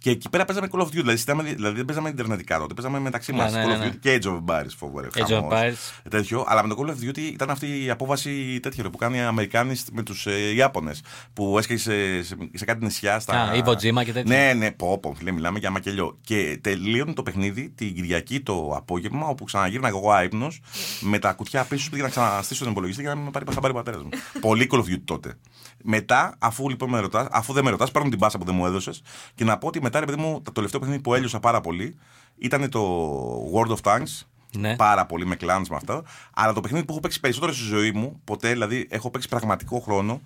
Και εκεί πέρα παίζαμε Call of Duty. Δηλαδή, συζητάμε- δηλαδή δεν παίζαμε Ιντερνετικά τότε. Παίζαμε μεταξύ μας. Ναι, ναι, Call of ναι. Duty και Age of Empires. Φοβερό. Age of χαμός. Empires. Τέτοιο. Αλλά με το Call of Duty ήταν αυτή η απόβαση τέτοια ρε, που κάνει οι Αμερικάνοι με τους ε, Ιάπωνες. Που έσκαγε σε, σε, σε κάτι νησιά. Στα... Α, Iwo Jima και τέτοια. Ναι, ναι, πω, πω, φίλε, μιλάμε για μακελιό. Και τελείωνε το παιχνίδι την Κυριακή το απόγευμα, όπου ξαναγύρνα εγώ άϊπνος με τα κουτιά πίσω πήγα να ξαναστήσω τον υπολογιστή για να με πάρει θα πάρει ο πατέρας μου. Πολύ Call of Duty τότε. Μετά, αφού λοιπόν με ρωτάς, αφού δεν με ρωτάς, παίρνω την πάσα που δεν μου έδωσες και να πω ότι μετά, ρε παιδί μου, το τελευταίο παιχνίδι που έλειωσα πάρα πολύ ήταν το World of Tanks. Ναι. Πάρα πολύ με clans με αυτό. Αλλά το παιχνίδι που έχω παίξει περισσότερο στη ζωή μου, ποτέ, δηλαδή έχω παίξει πραγματικό χρόνο,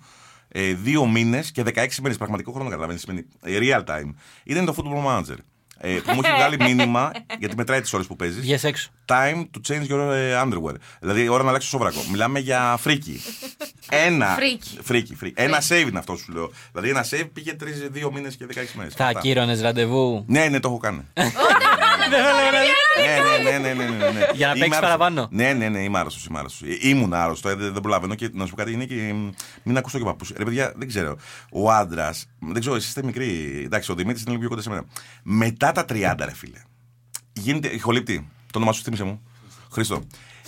ε, δύο μήνες και 16 μέρες πραγματικό χρόνο, καταλαβαίνεις, σημαίνει ε, real time. Ήταν το Football Manager. Ε, που μου έχει βγάλει μήνυμα, γιατί μετράει τις ώρες που παίζεις. Βγες έξω. Time to change your ε, underwear. Δηλαδή, ώρα να αλλάξεις το σόβρακο. Μιλάμε για freaky. Ένα. Freaky. Freaky, freaky. Ένα save είναι αυτό σου λέω. Δηλαδή, ένα save πήγε τρεις, δύο μήνες και 16 μέρες. Θα ακύρωνες ραντεβού. Ναι, ναι, το έχω κάνει. Ναι, ναι, ναι, ναι, ναι, ναι. Για να Είμαι παίξεις άρρωστος. παραπάνω. Ναι, ναι, ναι, είμαι άρρωστος. Είμαι άρρωστος. Ε, Ήμουν άρρωστο, ε, δεν δεν προλαβαίνω και να σου πω κάτι είναι και μ, μην ακούσω και παππούς. Ρε παιδιά, δεν ξέρω. Ο άντρας, δεν ξέρω, εσεί είστε μικροί. Εντάξει, ο Δημήτρης είναι λίγο πιο κοντά σε μένα. Μετά τα 30, ρε φίλε. Γίνεται. Ηχολήπτη, το όνομα σου θύμισε μου. Χρήστο.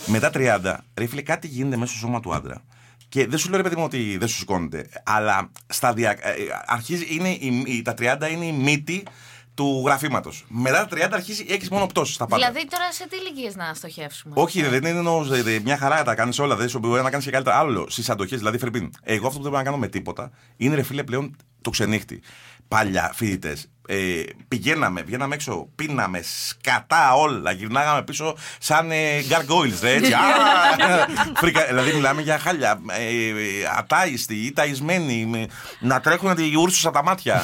Μετά 30, ρε φίλε, κάτι γίνεται μέσα στο σώμα του άντρα. Και δεν σου λέω ρε παιδί μου ότι δεν σου σηκώνεται, αλλά σταδιακά. ε, Αρχίζει, είναι η, η- τα 30 είναι η μύτη του γραφήματος. Μετά τα 30 αρχίζει, έχεις μόνο πτώσεις στα πάντα. Δηλαδή τώρα σε τι ηλικίες να στοχεύσουμε; Όχι, δεν είναι εννοώ. δε- δε- Μια χαρά τα κάνεις όλα. Δεν σου μπορεί να κάνεις και καλύτερα. Άλλο στις αντοχές. Δηλαδή, Φερπίν, εγώ αυτό που δεν μπορώ να κάνω με τίποτα είναι ρε φίλε πλέον το ξενύχτη. Παλιά φοιτητές. Ε, πηγαίναμε, βγαίναμε έξω, πίναμε σκατά όλα, γυρνάγαμε πίσω σαν ε, gargoyles, ρε, έτσι. Α, φρικα- δηλαδή μιλάμε για χάλια. Ε, ε, ατάιστοι ή ταϊσμένοι, με- να τρέχουν τη ούρσους από τα μάτια.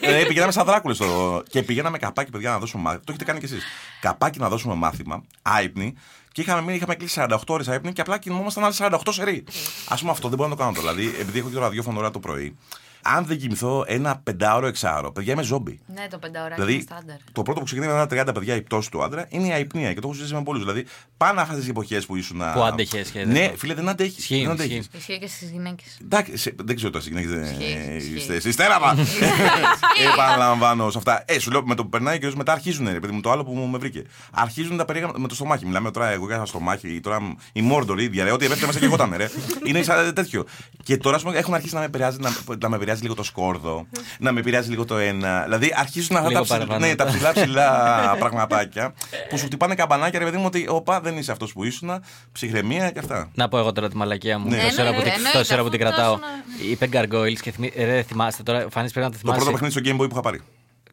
Ε, ε, πηγαίναμε σαν δράκουλες στο. Και πηγαίναμε καπάκι, παιδιά, να δώσουμε μάθημα. Το έχετε κάνει κι εσείς. Καπάκι να δώσουμε μάθημα, άϊπνοι. Και είχαμε, μείνει, είχαμε κλείσει 48 ώρες άϊπνοι και απλά κοιμόμασταν άλλες 48 σερή. Α πούμε αυτό δεν μπορώ να το κάνω τώρα. Δηλαδή, επειδή έχω και το ραδιόφωνο ώρα το πρωί, αν δεν κοιμηθώ ένα πεντάωρο, εξάωρο, παιδιά είμαι ζόμπι. Ναι, το πενταωράκι Δηλαδή, είναι στάνταρ. το πρώτο που ξεκινάει με ένα 30 παιδιά η πτώση του άντρα είναι η αϊπνία και το έχω συζητήσει με πολλούς. Δηλαδή, πάνω αυτέ τι εποχές που ήσουν. Που άντεχες και δεν- Ναι, φίλε, δεν αντέχεις. Ισχύει, Δεν ισχύει. αντέχεις. Ισχύει και στις γυναίκες. Εντάξει, σε- δεν ξέρω τώρα συγγνώμη. Ισχύει, ισχύει. Είστε εσεί τέραμα. Επαναλαμβάνω σε αυτά. Ε, σου λέω με το που περνάει και μετά αρχίζουν, ρε παιδί μου, το άλλο που μου με βρήκε. Αρχίζουν τα περίγραμμα με το στομάχι. Μιλάμε τώρα εγώ για το στομάχι, τώρα η Μόρντορ η ίδια, ρε. Ό,τι έπεφτε μέσα και εγώ ήταν, ρε. Είναι σαν τέτοιο. Και τώρα ας πούμε, έχουν αρχίσει να με επηρεάζει, να, να με επηρεάζει λίγο το σκόρδο, να με επηρεάζει λίγο το ένα. Δηλαδή αρχίζουν αυτά τα, Λίγο ψηλά, παραπάνω. ναι, τα ψηλά ψηλά πραγματάκια που σου χτυπάνε καμπανάκια, ρε παιδί μου, ότι όπα δεν είσαι αυτός που ήσουν, ψυχραιμία και αυτά. Να πω εγώ τώρα τη μαλακία μου. Ναι. Τόση ώρα που, Εννοείται, την- εννοείται, τόση ώρα που αφού την κρατάω. τόσο Είπε Gargoyles και θυμί... ρε, θυμάστε τώρα, Φάνης πρέπει να το Το θυμάσαι. πρώτο παιχνίδι στο Game Boy που είχα πάρει.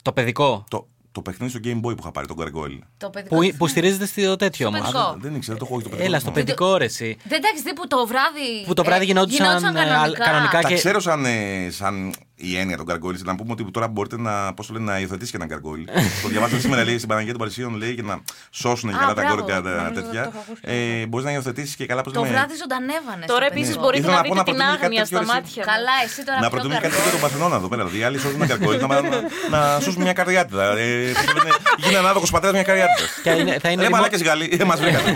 Το παιδικό. Το, το παιχνίδι στο Game Boy που είχα πάρει, τον Gargoyle. Το παιδικό. Που, τι που θα- στηρίζεται στο τέτοιο όμως. παιδικό. Δεν ήξερα, το έχω όχι το παιδικό. Έλα, στο θυμάμαι. παιδικό ρε, εσύ. Δεν εντάξει, τύπου το βράδυ. Που το βράδυ ε, γινόντουσαν, ε, κανονικά. κανονικά. Τα και- ξέρω σαν, ε, σαν η έννοια των gargoyles. Να πούμε ότι τώρα μπορείτε να, πώς το λένε, να υιοθετήσει και έναν gargoyle. το διαβάσατε σήμερα, λέει, στην Παναγία των Παρισίων, λέει, για να σώσουν και Α, καλά τα μπράβο, κόρια τα νομίζω το τέτοια. έχω ακούσει. Ε, Μπορείς να υιοθετήσεις και καλά, πώς Το λέμε, βράδυ ζωντανεύανε. Τώρα στο επίσης παιδικό. μπορείτε Ήθελα να να πω δείτε να την προτείνει κάτι άγνοια τέτοιο, στα ρε, εσύ. μάτια. μου. Καλά, εσύ τώρα Να πιο προτείνουν κάτι καρδό. για τον Παρθενώνα εδώ πέρα. Δηλαδή, οι άλλοι σώζουν ένα gargoyle να, να, να σώσουν μια καρδιάτιδα. Ε, πώς το λένε, Γίνει ανάδοχο πατέρας μια καρδιάτιδας. Και είναι- θα είναι Ρε ρημο- μαλάκες Γάλλοι, ε, μας βρήκατε.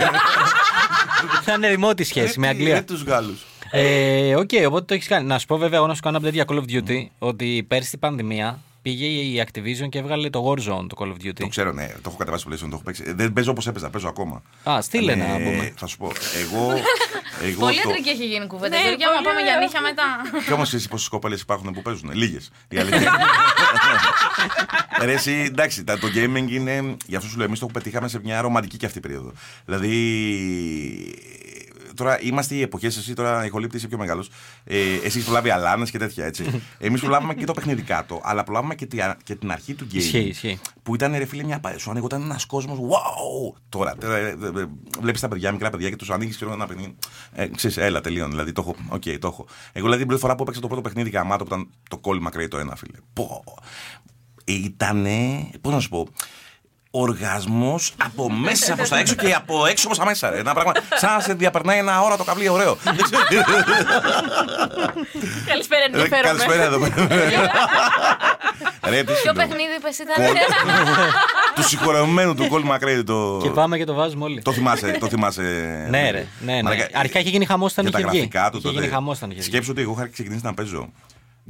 Θα είναι ρημότη σχέση με Αγγλία. Ε, τους Γάλλους. Ε, Οκ, οπότε το έχεις κάνει. Να σου πω βέβαια, εγώ να σου κάνω update για Call of Duty, ότι πέρσι την πανδημία πήγε η Activision και έβγαλε το Warzone το Call of Duty. Το ξέρω, ναι, το έχω κατεβάσει στο PlayStation, το έχω παίξει. Ε, Δεν παίζω όπως έπαιζα, παίζω ακόμα. Α, στείλε να Ε, πούμε. Θα σου πω. Εγώ. εγώ Πολύ το... ιατρική έχει γίνει κουβέντα. Ναι, Γεωργία, μα πολύ πάμε για ωραία. νύχια μετά. Και όμως εσύ πόσες κοπέλες υπάρχουν που παίζουν. Λίγες. Η αλήθεια. Ρε, εσύ, εντάξει, τα- το gaming είναι. Γι' αυτό σου λέω, εμείς το πετύχαμε σε μια ρομαντική και αυτή περίοδο. Δηλαδή. Τώρα είμαστε οι εποχές, εσύ τώρα ηχολήπτη είσαι πιο μεγάλος. Ε, εσύ έχει προλάβει αλάνες και τέτοια έτσι. Εμείς προλάβαμε και το παιχνιδικά το, αλλά προλάβαμε και, τη- και την αρχή του gaming. Ισχύει, ισχύει. Που ήταν ρε φίλε μια πα- Σου ανοίγονταν ένας κόσμος. Wow! Τώρα, βλέπεις τα παιδιά, μικρά παιδιά και τους ανοίγεις και ένα παιχνίδι. Ε, ξέρεις, έλα, τελείω. Δηλαδή το έχω. Οκ, το έχω. Εγώ δηλαδή την πρώτη φορά που έπαιξα το πρώτο παιχνίδι γαμάτο που ήταν το κόλλημα κρέι το ένα, φίλε. Πω. Ήτανε. Πώς να σου πω. Οργασμός από μέσα προ τα έξω και από έξω προ τα μέσα. Ρε. Ένα πράγμα. Σαν να σε διαπερνάει ένα ώρα το καβλί, ωραίο. Δεν ξέρω. Καλησπέρα, Ρε, ενδιαφέρομαι. Καλησπέρα εδώ πέρα. Ρε, τι Ποιο σου λέω. παιχνίδι είπες ήταν; Του συγχωρεμένου του Κόλ Μακρέι το. Και πάμε και το βάζουμε όλοι. Το θυμάσαι, το θυμάσαι. Ναι, ρε. Ναι, ναι. Μαλάκα, Αρχικά είχε γίνει χαμός όταν για τα είχε βγει. γραφικά του Είχε τότε. γίνει χαμός όταν είχε βγει. Σκέψου ότι εγώ είχα ξεκινήσει να παίζω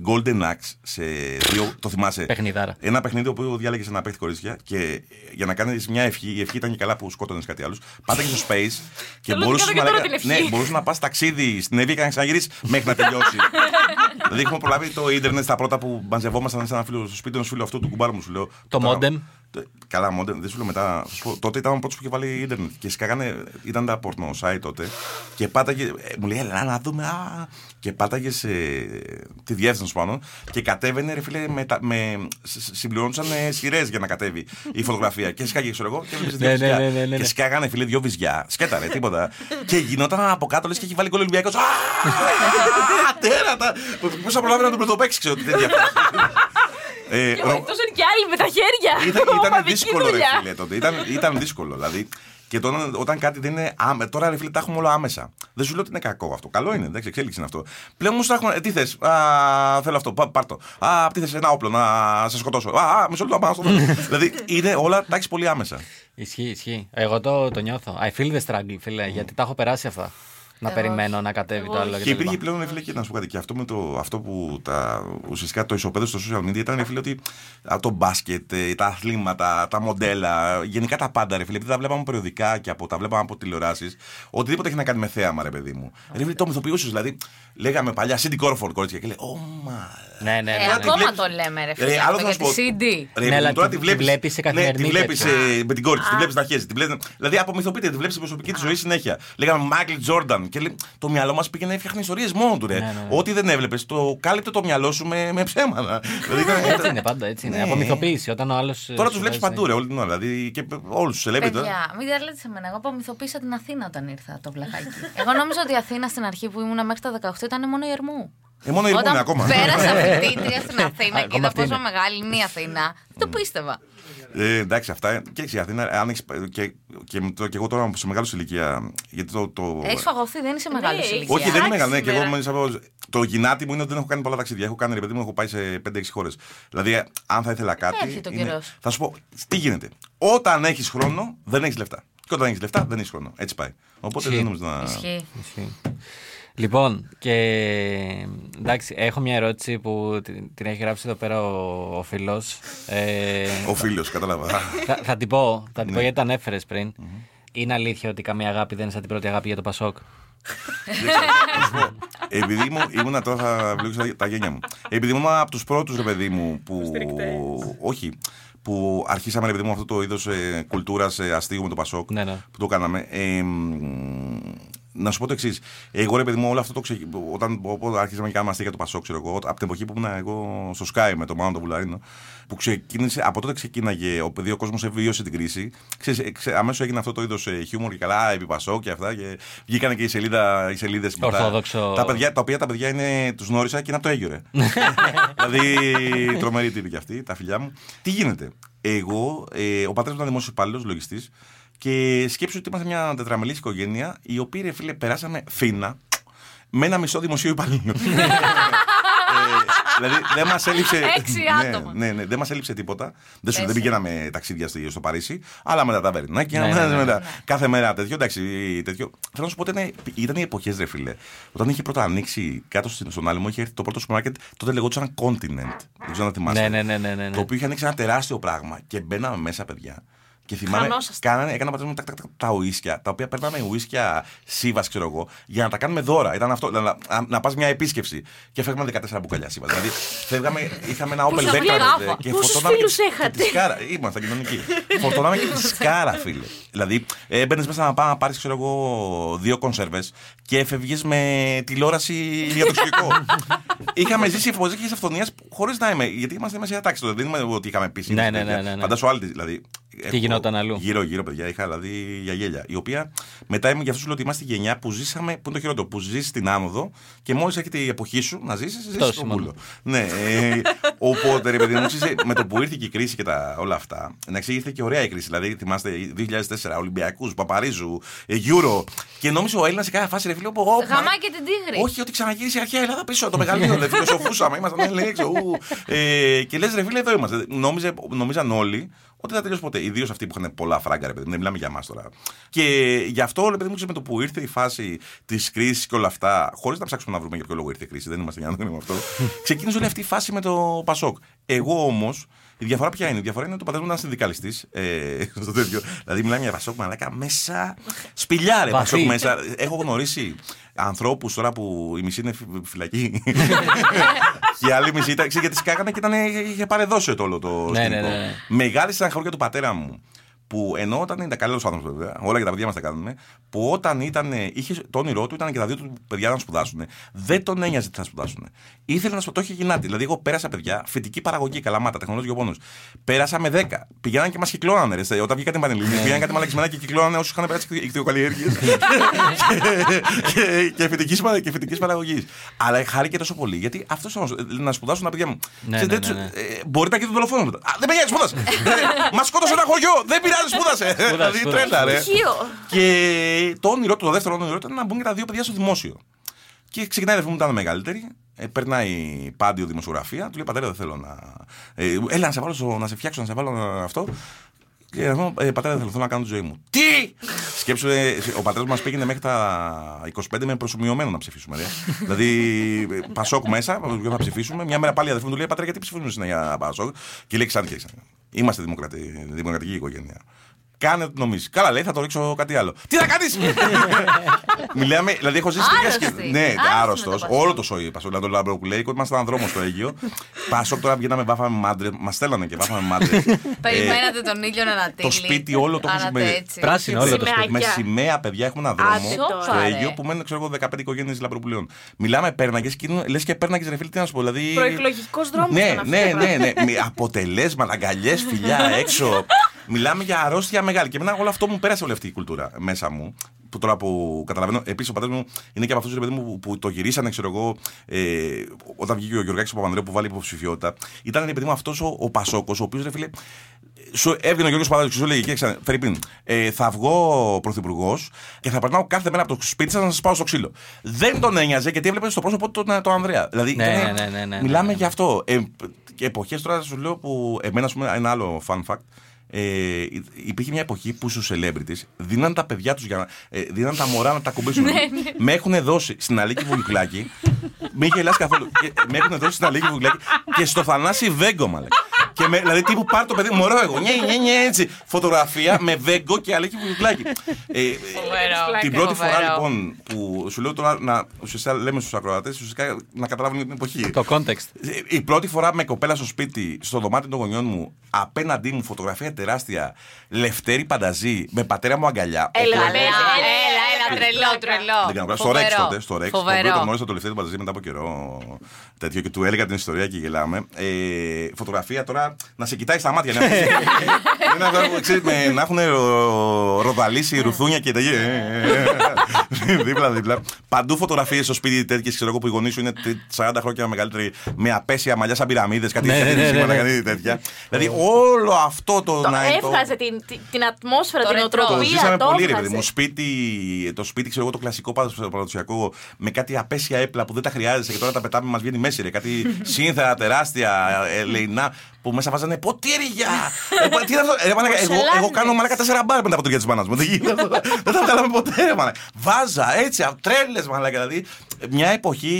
Golden Axe σε δύο. Το θυμάσαι; Παιχνιδάρα. Ένα παιχνίδι όπου διάλεγες ένα παίχτη κορίτσια και για να κάνεις μια ευχή, η ευχή ήταν και καλά που σκότωνες κάτι άλλο. Πάταγε στο space και Θέλω να μπορούσες κάνω και τώρα την ευχή. ναι, μπορούσες να πας ταξίδι στην Εύη και να ξαναγυρίσεις μέχρι να τελειώσει. δηλαδή έχουμε προλάβει το ίντερνετ στα πρώτα που μαζευόμασταν σε ένα φίλο, στο σπίτι ενό φίλου αυτού του κουμπάρου μου, σου λέω. Το Τώρα- modem. το- Καλά, modem, δεν σου λέω μετά. θα σου πω, τότε ήταν ο πρώτος που είχε βάλει ίντερνετ και σκάγανε, ήταν τα πορνό site τότε. Και πάταγε, ε, μου λέει, Ελά, να δούμε. Α, και πάταγε σε τη διεύθυνση πάνω και κατέβαινε, ρε φίλε, με, τα- με, σ- σ- συμπληρώνονταν σειρές για να κατέβει η φωτογραφία. Και σκάγε, ξέρω εγώ, και έβλεπες δύο Ναι, ναι, βυζιά. ναι, ναι, ναι. Και σκάγανε, φίλε, δύο βυζιά. Σκέτα, ρε, τίποτα. και γινόταν από κάτω, λες και έχει βάλει γκολ Ολυμπιακός. Α, τέρατα! Πώ θα προλάβει να τον πρωτοπέξει, ξέρω τι τέτοια. Ε, Και ρο- Τόσο είναι και άλλοι με τα χέρια. ήταν, ήταν Ομαδική δύσκολο, ρε δουλειά. φίλε, τότε. Ήταν, ήταν δύσκολο. Δηλαδή, Και όταν, όταν κάτι δεν είναι άμεσα. Τώρα ρε φίλε τα έχουμε όλα άμεσα. Δεν σου λέω ότι είναι κακό αυτό. Καλό είναι, εντάξει, εξέλιξη είναι αυτό. Πλέον όμω τα έχουμε. Ε, τι θες, θέλω αυτό, πά, πάρ' το. Α, τι θες, ένα όπλο να σε σκοτώσω. Α, α μισό λεπτό, πάω στο Δηλαδή είναι όλα τα έχεις πολύ άμεσα. Ισχύει, ισχύει. Εγώ το, το νιώθω. I feel the struggle, φίλε, γιατί τα έχω περάσει αυτά. Να Εγώ- περιμένω να κατέβει το άλλο. Και κτλ. υπήρχε πλέον, ρε φίλε, και να σου πω κάτι. Και αυτό, με το, αυτό που τα, ουσιαστικά το ισοπαίδο στο social media ήταν, ρε φίλε, ότι α, το μπάσκετ, ε, τα αθλήματα, τα μοντέλα, γενικά τα πάντα, ρε φίλε, επειδή τα βλέπαμε περιοδικά και από, τα βλέπαμε από τηλεοράσεις, οτιδήποτε έχει να κάνει με θέαμα, ρε παιδί μου. Ρε φίλε, το μυθοποιούσες, δηλαδή, λέγαμε παλιά Cindy Crawford, κορίτσια, και λέει, Ω, μα. Ναι, ναι, ναι. Ε, ναι. τη ακόμα βλέπεις- το λέμε, ρε Ρε, φίλε. άλλο αυτό θα για σου τη πω. CD. Ρε, Ναι, αλλά τώρα τη- τη τη βλέπεις, βλέπεις σε ναι, καθημερινή τη βλέπεις τέτοια. ε, με την κόρη της, τη βλέπεις να χέζει. Της βλέπεις, δηλαδή απομυθοποιείται, τη βλέπεις στην προσωπική της ζωή συνέχεια. Λέγαμε Μάικλ Τζόρνταν και λέει, το μυαλό μας πήγαινε να φτιάχνει ιστορίες μόνο του. Ρε. Ναι, ναι, ναι. Ό,τι δεν έβλεπες, το κάλυπτε το μυαλό σου με, με ψέματα. δηλαδή, ήταν- Έτσι είναι πάντα, έτσι είναι. Ναι. Απομυθοποίηση. Όταν ο άλλος. Τώρα τους βλέπεις παντού, ρε, όλη την ώρα. Δηλαδή και όλους τους celebrity. Παιδιά, μην τα λέτε σε μένα. Εγώ απομυθοποίησα την Αθήνα όταν ήρθα το βλαχάκι. Εγώ νόμιζα ότι η Αθήνα στην αρχή που ήμουν μέχρι τα 18 ήταν μόνο η Ερμού. Ε, μόνο η Όταν είναι ακόμα. πέρασα φοιτήτρια στην Αθήνα και Ακόμα είδα αυτή πόσο είναι. μεγάλη είναι η Αθήνα, δεν το πίστευα. Ε, εντάξει, αυτά. Και η Αθήνα, αν έχεις, και, και, και, και εγώ τώρα σε μεγάλη ηλικία. Γιατί το, το, Έχεις φαγωθεί, δεν είσαι μεγάλη Ναι, ηλικία. Όχι, δεν είναι Εντάξει μεγάλο. Ναι, και εγώ σήμερα. μέσα από- Το γυνάτι μου είναι ότι δεν έχω κάνει πολλά ταξίδια. Έχω κάνει ρε παιδί μου, έχω πάει σε 5-6 χώρες. Δηλαδή, αν θα ήθελα κάτι. Έρχεται ο είναι- καιρός. Θα σου πω, τι γίνεται. Όταν έχεις χρόνο, δεν έχεις λεφτά. Και όταν έχεις λεφτά, δεν έχεις χρόνο. Έτσι πάει. Οπότε Ισχύει. δεν νομίζω να. Ισχύει. Ισχύει. Λοιπόν, και εντάξει, έχω μια ερώτηση που την, την έχει γράψει εδώ πέρα ο, ο φίλος. Ε, Ο φίλος, κατάλαβα. θα, θα την πω, θα την πω Ναι. γιατί τα ανέφερες πριν. Είναι αλήθεια ότι καμία αγάπη δεν είναι σαν την πρώτη αγάπη για το Πασόκ; Να σου πω, Επειδή ήμουν, ήμουνα τώρα θα βλέπει τα γένια μου. Επειδή ήμουν από τους πρώτους ρε παιδί μου που. Όχι. Που αρχίσαμε ρε παιδί μου αυτό το είδος ε, κουλτούρας ε, αστείου με το Πασόκ. Ναι, ναι. Που το κάναμε. Ε, μ, να σου πω το εξής. Εγώ ρε παιδί μου, όλο αυτό το ξε... Όταν οπότε αρχίσαμε και κάναμε αστεία για το Πασόκ, ξέρω εγώ, από την εποχή που ήμουν εγώ στο Sky με το Μάνο το Βουλαρίνο, που ξεκίνησε, από τότε ξεκίναγε, ο, επειδή ο κόσμος εβίωσε την κρίση, ξέρεις, ε, ξε, αμέσως έγινε αυτό το είδος χιούμορ και καλά, επί Πασόκ και αυτά. Και βγήκαν και οι, σελίδα, οι σελίδες Ορθόδοξο. Τα, παιδιά, τα οποία τα παιδιά είναι, τους γνώρισα και είναι από το Αίγυο, ρε. δηλαδή, τρομερή τύπη κι αυτή, τα φιλιά μου. Τι γίνεται; Εγώ, ε, ο πατέρας μου ήταν δημόσιος υπάλληλος, λογιστής, και σκέψου ότι είμαστε μια τετραμελής οικογένεια, η οποία ρε φίλε περάσαμε φίνα με ένα μισό δημοσίου υπαλλήλου. Ε, δηλαδή δεν μας έλειψε. Έξι ναι, άτομα. Ναι, ναι, δεν μας έλειψε τίποτα. Δεν, σου, δεν Τέσσερα. πηγαίναμε ταξίδια στο, στο Παρίσι, αλλά με τα ταβερνάκια. Ναι, ναι, ναι, με τα- Κάθε μέρα τέτοιο. Εντάξει, τέτοιο. Θέλω να σου πω ότι ήταν, ήταν οι εποχές, ρε φίλε. Όταν είχε πρώτα ανοίξει κάτω στην- στον Άλυμο, είχε έρθει το πρώτο σούπερ μάρκετ, τότε λεγόταν Continent. Δεν ξέρω να θυμάστε. Ναι, ναι, ναι, ναι, ναι, ναι. Το οποίο είχε ανοίξει ένα τεράστιο πράγμα και μπαίναμε μέσα, παιδιά. Και θυμάμαι, Χανόσαστε. κάνανε, έκανα πατέρα μου τα, τα, τα, τα ουίσκια, τα οποία παίρναμε ουίσκια σύβα, ξέρω εγώ, για να τα κάνουμε δώρα. Ήταν αυτό, να, να, να πας μια επίσκεψη. Και φεύγαμε 14 μπουκαλιά σύβα. δηλαδή, φεύγαμε, είχαμε ένα Opel Πόσα Vectra βλέπα. τότε και Πόσους φορτώναμε. φίλους και- είχατε; και τη σκάρα. Ήμασταν κοινωνικοί. φορτώναμε και τη σκάρα, φίλε. Δηλαδή, έμπαινες μέσα να πάει να πάρεις, ξέρω εγώ, δύο κονσέρβες και έφευγε με τηλεόραση για το εξωτερικό. Είχαμε ζήσει εποχέ αυθονία χωρίς να είμαι. Γιατί είμαστε μέσα τάξη τότε. Δεν είμαι ότι είχαμε πει. Ναι, ναι, ναι, ναι, ναι. Φαντάσου άλλη. Δηλαδή, έχω- γινόταν αλλού; Γύρω-γύρω, παιδιά. Είχα δηλαδή για γέλια. Η οποία μετά είμαι, γι' αυτός σου λέω ότι είμαστε η γενιά που ζήσαμε. Που είναι το χειρότερο. Που ζεις στην άνοδο και μόλις έρχεται η εποχή σου να ζήσει, ζήσει Πτώση στον μόνο. κούλο. Ναι. Ε, οπότε, ρε παιδί μου, ξέρεις, με το που ήρθε και η κρίση και τα, όλα αυτά. Εντάξει, ήρθε και ωραία η κρίση. Δηλαδή, θυμάστε 2004 Ολυμπιακούς, Παπαρίζου, ε, Euro. Και νόμιζε ο Έλληνας σε κάθε φάση, ρε φίλε, πω, «Ω, Γαμάει μα- και την τίγρη. όχι, ότι ξαναγύρισε η αρχαία Ελλάδα πίσω, το μεγαλείο. Δεν φιλοσοφούσαμε, ήμασταν λέει έξω. ου. Ε, και λες, ρε φίλε, εδώ είμαστε. Νόμιζε, νομίζαν όλοι ότι δεν θα τελειώσει ποτέ. Ιδίως αυτοί που είχαν πολλά φράγκα, ρε παιδί μου. Δεν μιλάμε για εμάς τώρα. Και γι' αυτό, ρε παιδί μου, ξέρεις, με το που ήρθε η φάση της κρίσης και όλα αυτά, χωρίς να ψάξουμε να βρούμε για ποιο λόγο ήρθε η κρίση, δεν είμαστε για να δούμε αυτό. ξεκίνησε όλη αυτή η φάση με το Πασόκ. Εγώ όμως, η διαφορά ποια είναι; Η διαφορά είναι ότι ο πατέρας μου ήταν συνδικαλιστής. Ε, στο τέτοιο. δηλαδή, μιλάμε για Πασόκ, μαλάκα μέσα. Σπηλιά, ρε Βαθύ. Πασόκ μέσα. Έχω γνωρίσει ανθρώπους τώρα που η μισή είναι φυ- φυλακή. και η άλλη μισή ήταν. ξέρεις, Γιατί σκάγανε και ήταν, είχε παρεδώσει το όλο το Ναι, σκηνικό. ναι, ναι. Μεγάλη στεναχωρία του πατέρα μου. Που ενώ όταν ήταν καλός άνθρωπος, βέβαια, όλα και τα παιδιά μας τα κάνουμε, που όταν ήταν, είχε, το όνειρό του ήταν και τα δύο του παιδιά να σπουδάσουν, δεν τον ένοιαζε τι θα σπουδάσουν. Ήθελε να σπουδάσουν, το είχε γυνάτη. Δηλαδή, εγώ πέρασα παιδιά, φοιτική παραγωγή, καλαμάτα, τεχνολογικό πόνο. Πέρασα με 10. Πηγαίναν και μας κυκλώνανε. Ρε, όταν βγήκα την Πανελλήνια, πήγαιναν κάτι μαλακισμένα και κυκλώνανε όσους είχαν περάσει ικτιοκαλλιέργειε και, και, φοιτικής, παρα- και φοιτικής παραγωγής. Αλλά χάρηκε τόσο πολύ, γιατί αυτός όμως, ε, να σπουδάσουν τα παιδιά μου. Ναι, Ξέρετε, ναι, έτσι, ναι, ναι. ε, μπορεί να και τον δολοφόνο μετά. Α, δεν πήγαινε, σπούδασε. Μα σκότωσε ένα χωριό. Δεν πειράζει, σπούδασε. Δηλαδή σπούδασε. τρέλα, ρε. Στοιχείο. Και το όνειρό του, το δεύτερο όνειρό του ήταν να μπουν και τα δύο παιδιά στο δημόσιο. Και ξεκινάει η αδερφή μου, ήταν μεγαλύτερη. Ε, περνάει πάντιο δημοσιογραφία. Του λέει Πατέρα, δεν θέλω να. Ε, έλα να σε, βάλω στο- να σε φτιάξω, να σε βάλω αυτό. Και εγώ, ε, πατέρα, δεν θέλω, θέλω να κάνω τη ζωή μου. Τι! Σκέψου, ε, ο πατέρας μας πήγαινε μέχρι τα 25 με προσωμιωμένο να ψηφίσουμε. Ρε. δηλαδή, ε, Πασόκ μέσα, για να ψηφίσουμε. Μια μέρα πάλι η αδερφή μου του λέει Πατέρα, γιατί ψηφίζουμε συνέχεια Πασόκ; Και λέει Ξάντη και Ξάντη. Είμαστε δημοκρατή, δημοκρατική οικογένεια. Κάνε ό,τι νομίζεις. Καλά, λέει, θα το ρίξω κάτι άλλο. Τι θα κάνεις! Μιλάμε, δηλαδή έχω ζήσει τέτοια Άρρωστη. σκέψη. Ναι, Άρρωστη με άρρωστος. το Πασόκ. Όλο το σόι Πασόκ. Δηλαδή το Λαμπροπουλέικο. Ήμασταν έναν δρόμο στο Αίγιο. Πασόκ τώρα βγαίναμε, βάφαμε μάντρες. Μας στέλνανε και βάφαμε μάντρες. Περιμένατε τον ήλιο να ανατείλει. το σπίτι όλο το Άνατε έχουμε- έτσι. Πράσινο όλο το Σημαία. σπίτι. με Μαγιά. σημαία, παιδιά, έχουμε ένα δρόμο Άντε τώρα. στο Αίγυο που μένουν, ξέρω εγώ, 15 οικογένειες λαμπροπουλίων. Μιλάμε πέρναγες και λες και πέρναγες ρε φίλε, τι να σου πω. Δηλαδή... Προεκλογικός δρόμος. Ναι, ναι, ναι, ναι. Με αποτελέσματα, αγκαλιές, φιλιά έξω. Μιλάμε για αρρώστια μεγάλη. Και εμένα όλο αυτό μου πέρασε όλη αυτή η κουλτούρα μέσα μου. Που τώρα που καταλαβαίνω, επίσης ο πατέρας μου είναι και από αυτούς παιδί μου που, που το γυρίσανε, ξέρω εγώ, ε, όταν βγήκε ο Γιωργάκης Παπανδρέου που βάλει υποψηφιότητα. Ήταν ρε παιδί μου αυτός ο, ο Πασόκος, ο οποίος ρε φίλε. Σου έβγαινε ο Γιώργος Παπαδάκη και σου έλεγε: Κοίταξε, Φερρυπίν, ε, θα βγω πρωθυπουργός και θα περνάω κάθε μέρα από το σπίτι σας να σας πάω στο ξύλο. Δεν τον ένοιαζε γιατί έβλεπε στο πρόσωπο του τον, τον Ανδρέα. Δηλαδή, Ναι, ήταν- ναι, ναι, ναι, ναι, μιλάμε ναι. για αυτό. Ε, και εποχές τώρα σου λέω που. Εμένα, ας πούμε, ένα άλλο fun fact. Ε, υπήρχε μια εποχή που στους celebrities δίναν τα παιδιά τους για να. Ε, δίναν τα μωρά να τα κουμπίσουν. με έχουν δώσει στην Αλίκη Βουγιουκλάκη. Μην γελάς καθόλου. Και, με έχουν δώσει στην Αλίκη Βουγιουκλάκη και στο Θανάση Βέγκο, μαλάκα. Και με, δηλαδή τύπου πάρει το παιδί μου, μωρό εγώ. Νιέ, νιέ, νιέ, έτσι. Φωτογραφία με Βέγκο και Αλίκη Βουγιουκλάκη. Ε, ε, Φοβερό. την πρώτη φορά Φοβερό. λοιπόν που σου λέω τώρα να, ουσιαστικά λέμε στους ακροατές, ουσιαστικά να καταλάβουν την εποχή. Το context. Η πρώτη φορά με κοπέλα στο σπίτι, στο δωμάτιο των γονιών μου, απέναντί μου φωτογραφία τεράστια, Λευτέρη Πανταζή, με πατέρα μου αγκαλιά. Έλα, Ο Έλα, οποίος- ναι, έλα, έλα, τρελό, τρελό. δεν κάνω πράγμα. Στο Ρεξ Φοβερό. τότε, στο Ρεξ. Το οποίο Φοβερό. το γνώρισα το Λευτέρη Πανταζή μετά από καιρό. Τέτοιο και του έλεγα την ιστορία και γελάμε. Ε, φωτογραφία τώρα να σε κοιτάει στα μάτια. ναι. Είναι αυτό, ξέρεις, με- να έχουν ροδαλίσει ρουθούνια και τέτοια. Δίπλα-δίπλα. Παντού φωτογραφίες στο σπίτι τέτοιες, ξέρω εγώ που οι γονείς σου είναι 40 χρόνια μεγαλύτεροι, με απέσια μαλλιά σαν πυραμίδες, κάτι Ναι, ναι, ναι, τέτοια. ναι, ναι. κάτι τέτοια. Δηλαδή όλο αυτό το. Το να- το- έβγαζε την, την, την ατμόσφαιρα, Το την ρετρό. το οτροπία. ζήσαμε το πολύ, ρε έβγαζε. παιδί μου. Σπίτι, το σπίτι, ξέρω εγώ, το κλασικό παραδοσ- παραδοσιακό, με κάτι απέσια έπλα που δεν τα χρειάζεσαι και τώρα τα πετάμε, μας βγαίνει μέση, ρε. Κάτι σύνθερα τεράστια, ε, λεϊνά, που μέσα βάζανε ποτήρια. Ε, πα- τι είναι αυτό, ε, μαλάκα, εγώ, εγώ Πορσελάνες. κάνω μαλάκα τέσσερα μπάρ μετά από το γεια της μάνας μου. Δεν γίνεται αυτό. Δεν τα βγάλαμε ποτέ, ρε, μαλάκα. Βάζα έτσι, τρέλες, μαλάκα. Δηλαδή, μια εποχή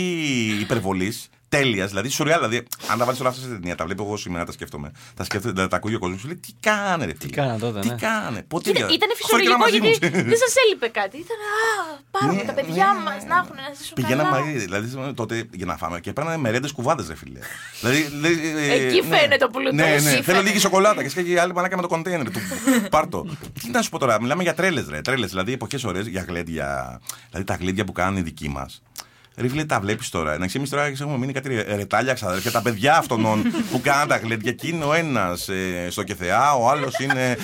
υπερβολής. Τέλειας, δηλαδή σουρεάλ. Δηλαδή, αν τα βάλεις όλα αυτά σε ταινία, τα βλέπω εγώ σήμερα, τα σκέφτομαι. Τα σκέφτομαι, τα, τα ακούει ο κόσμος. Σου λέει τι κάνε, ρε. Τι κάνανε τότε, Τι ναι. κάνε, ποτέ. Ήταν, ήταν φυσιολογικό γιατί δεν σας έλειπε κάτι. Ήταν Α, πάρουμε Ναι, τα παιδιά ναι, μας ναι, να ναι. έχουν να ζήσουν. Πηγαίναμε καλά. μαζί, δηλαδή τότε για να φάμε και παίρνανε μερέντε κουβάδε, ρε φίλε. δηλαδή, δηλαδή, ε, Εκεί ναι. φαίνεται ο πλούτος. Ναι, ναι, Εκεί θέλω φαίνεται. λίγη σοκολάτα και σκέφτηκε άλλη μαλάκα με το κοντέινερ του. Πάρτο. Τι να σου πω τώρα, μιλάμε για τρέλες, ρε. Τρέλες, δηλαδή εποχές ωραίες για γλέντια. Δηλαδή τα γλέντια που κάνουν οι δικοί μας. Ρε φίλε, τα βλέπεις τώρα. Να ξέρεις τώρα έχουμε μείνει κάτι ρε- ρετάλια ξαδέρφια. Τα παιδιά αυτών που κάναν τα γλέντια. Και είναι ο ένας στο Κεθεά, ο άλλος είναι.